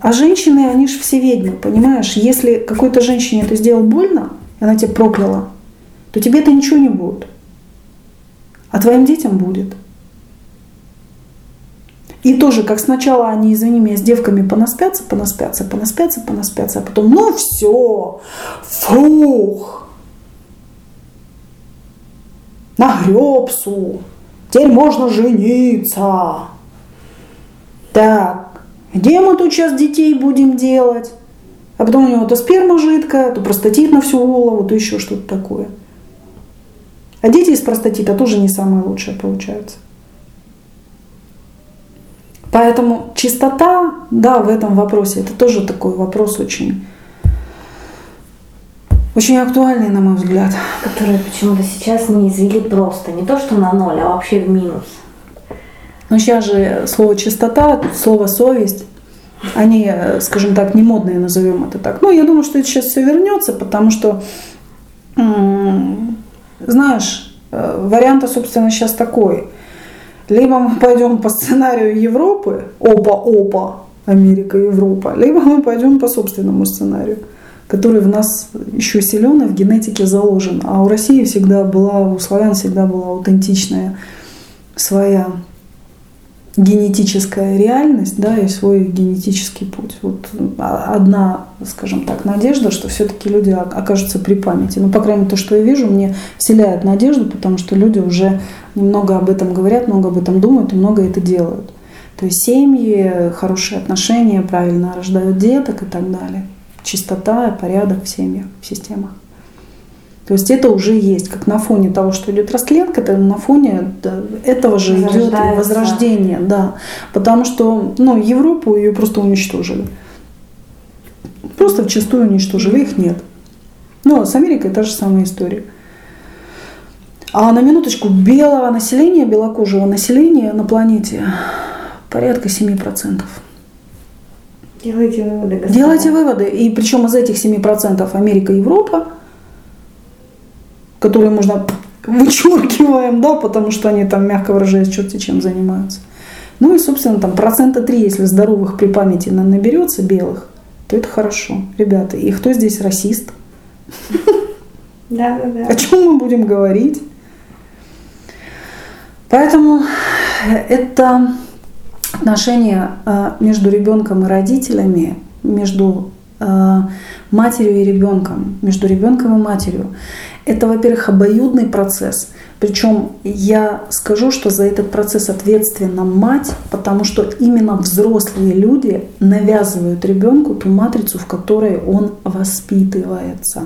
а женщины, они же все ведьмы, понимаешь? Если какой-то женщине это сделал больно, она тебя прокляла, то тебе это ничего не будет. А твоим детям будет. И тоже, как сначала они, извини меня, с девками понаспятся, понаспятся, понаспятся, понаспятся, а потом, ну все, фух, нагребсу, теперь можно жениться. Так, где мы тут сейчас детей будем делать? А потом у него то сперма жидкая, то простатит на всю голову, то еще что-то такое. А дети из простатита тоже не самое лучшее получается. Поэтому чистота, да, в этом вопросе, это тоже такой вопрос очень, очень актуальный, на мой взгляд. Который почему-то сейчас не извели просто, не то что на ноль, а вообще в минус. Но сейчас же слово чистота, слово совесть, они, скажем так, не модные, назовем это так. Ну, я думаю, что это сейчас все вернется, потому что, знаешь, э, вариант, собственно, сейчас такой – либо мы пойдем по сценарию Европы, опа-опа, Америка, Европа, либо мы пойдем по собственному сценарию, который в нас еще силен и в генетике заложен. А у России всегда была, у славян всегда была аутентичная своя генетическая реальность, да, и свой генетический путь. Вот одна, скажем так, надежда, что все-таки люди окажутся при памяти. Ну, по крайней мере, то, что я вижу, мне вселяет надежду, потому что люди уже много об этом говорят, много об этом думают и много это делают. То есть семьи, хорошие отношения, правильно рождают деток и так далее. Чистота, порядок в семьях, в системах. То есть это уже есть, как на фоне того, что идет растленка, это на фоне этого же идет возрождение, да. Потому что ну, Европу ее просто уничтожили. Просто вчастую уничтожили, их нет. Но с Америкой та же самая история. А на минуточку, белого населения, белокожего населения на планете порядка 7%. Делайте выводы. Господа. Делайте выводы. И причем из этих 7% Америка и Европа – которые можно вычеркиваем, да, потому что они там, мягко выражаясь, черти чем занимаются. Ну и, собственно, там процента 3, если здоровых при памяти наберется белых, то это хорошо. Ребята, и кто здесь расист? Да, да, да. О чем мы будем говорить? Поэтому это отношение э, между ребенком и родителями, между матерью и ребенком, между ребенком и матерью. Это, во-первых, обоюдный процесс. Причем я скажу, что за этот процесс ответственна мать, потому что именно взрослые люди навязывают ребенку ту матрицу, в которой он воспитывается.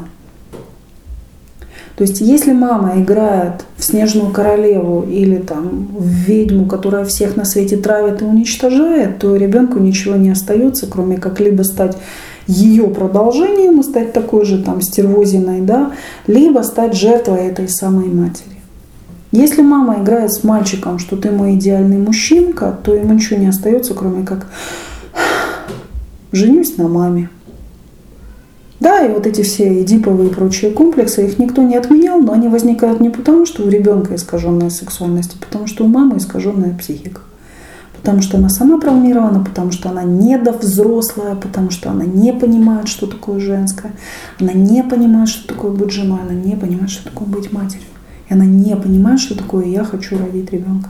То есть если мама играет в снежную королеву или там в ведьму, которая всех на свете травит и уничтожает, то ребенку ничего не остается, кроме как либо стать ее продолжением и стать такой же там стервозиной, да, либо стать жертвой этой самой матери. Если мама играет с мальчиком, что ты мой идеальный мужчинка, то ему ничего не остается, кроме как женюсь на маме. Да, и вот эти все эдиповые и прочие комплексы, их никто не отменял, но они возникают не потому, что у ребенка искаженная сексуальность, а потому что у мамы искаженная психика потому что она сама травмирована, потому что она недовзрослая, потому что она не понимает, что такое женское, она не понимает, что такое быть женой, она не понимает, что такое быть матерью. И она не понимает, что такое я хочу родить ребенка.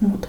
Вот.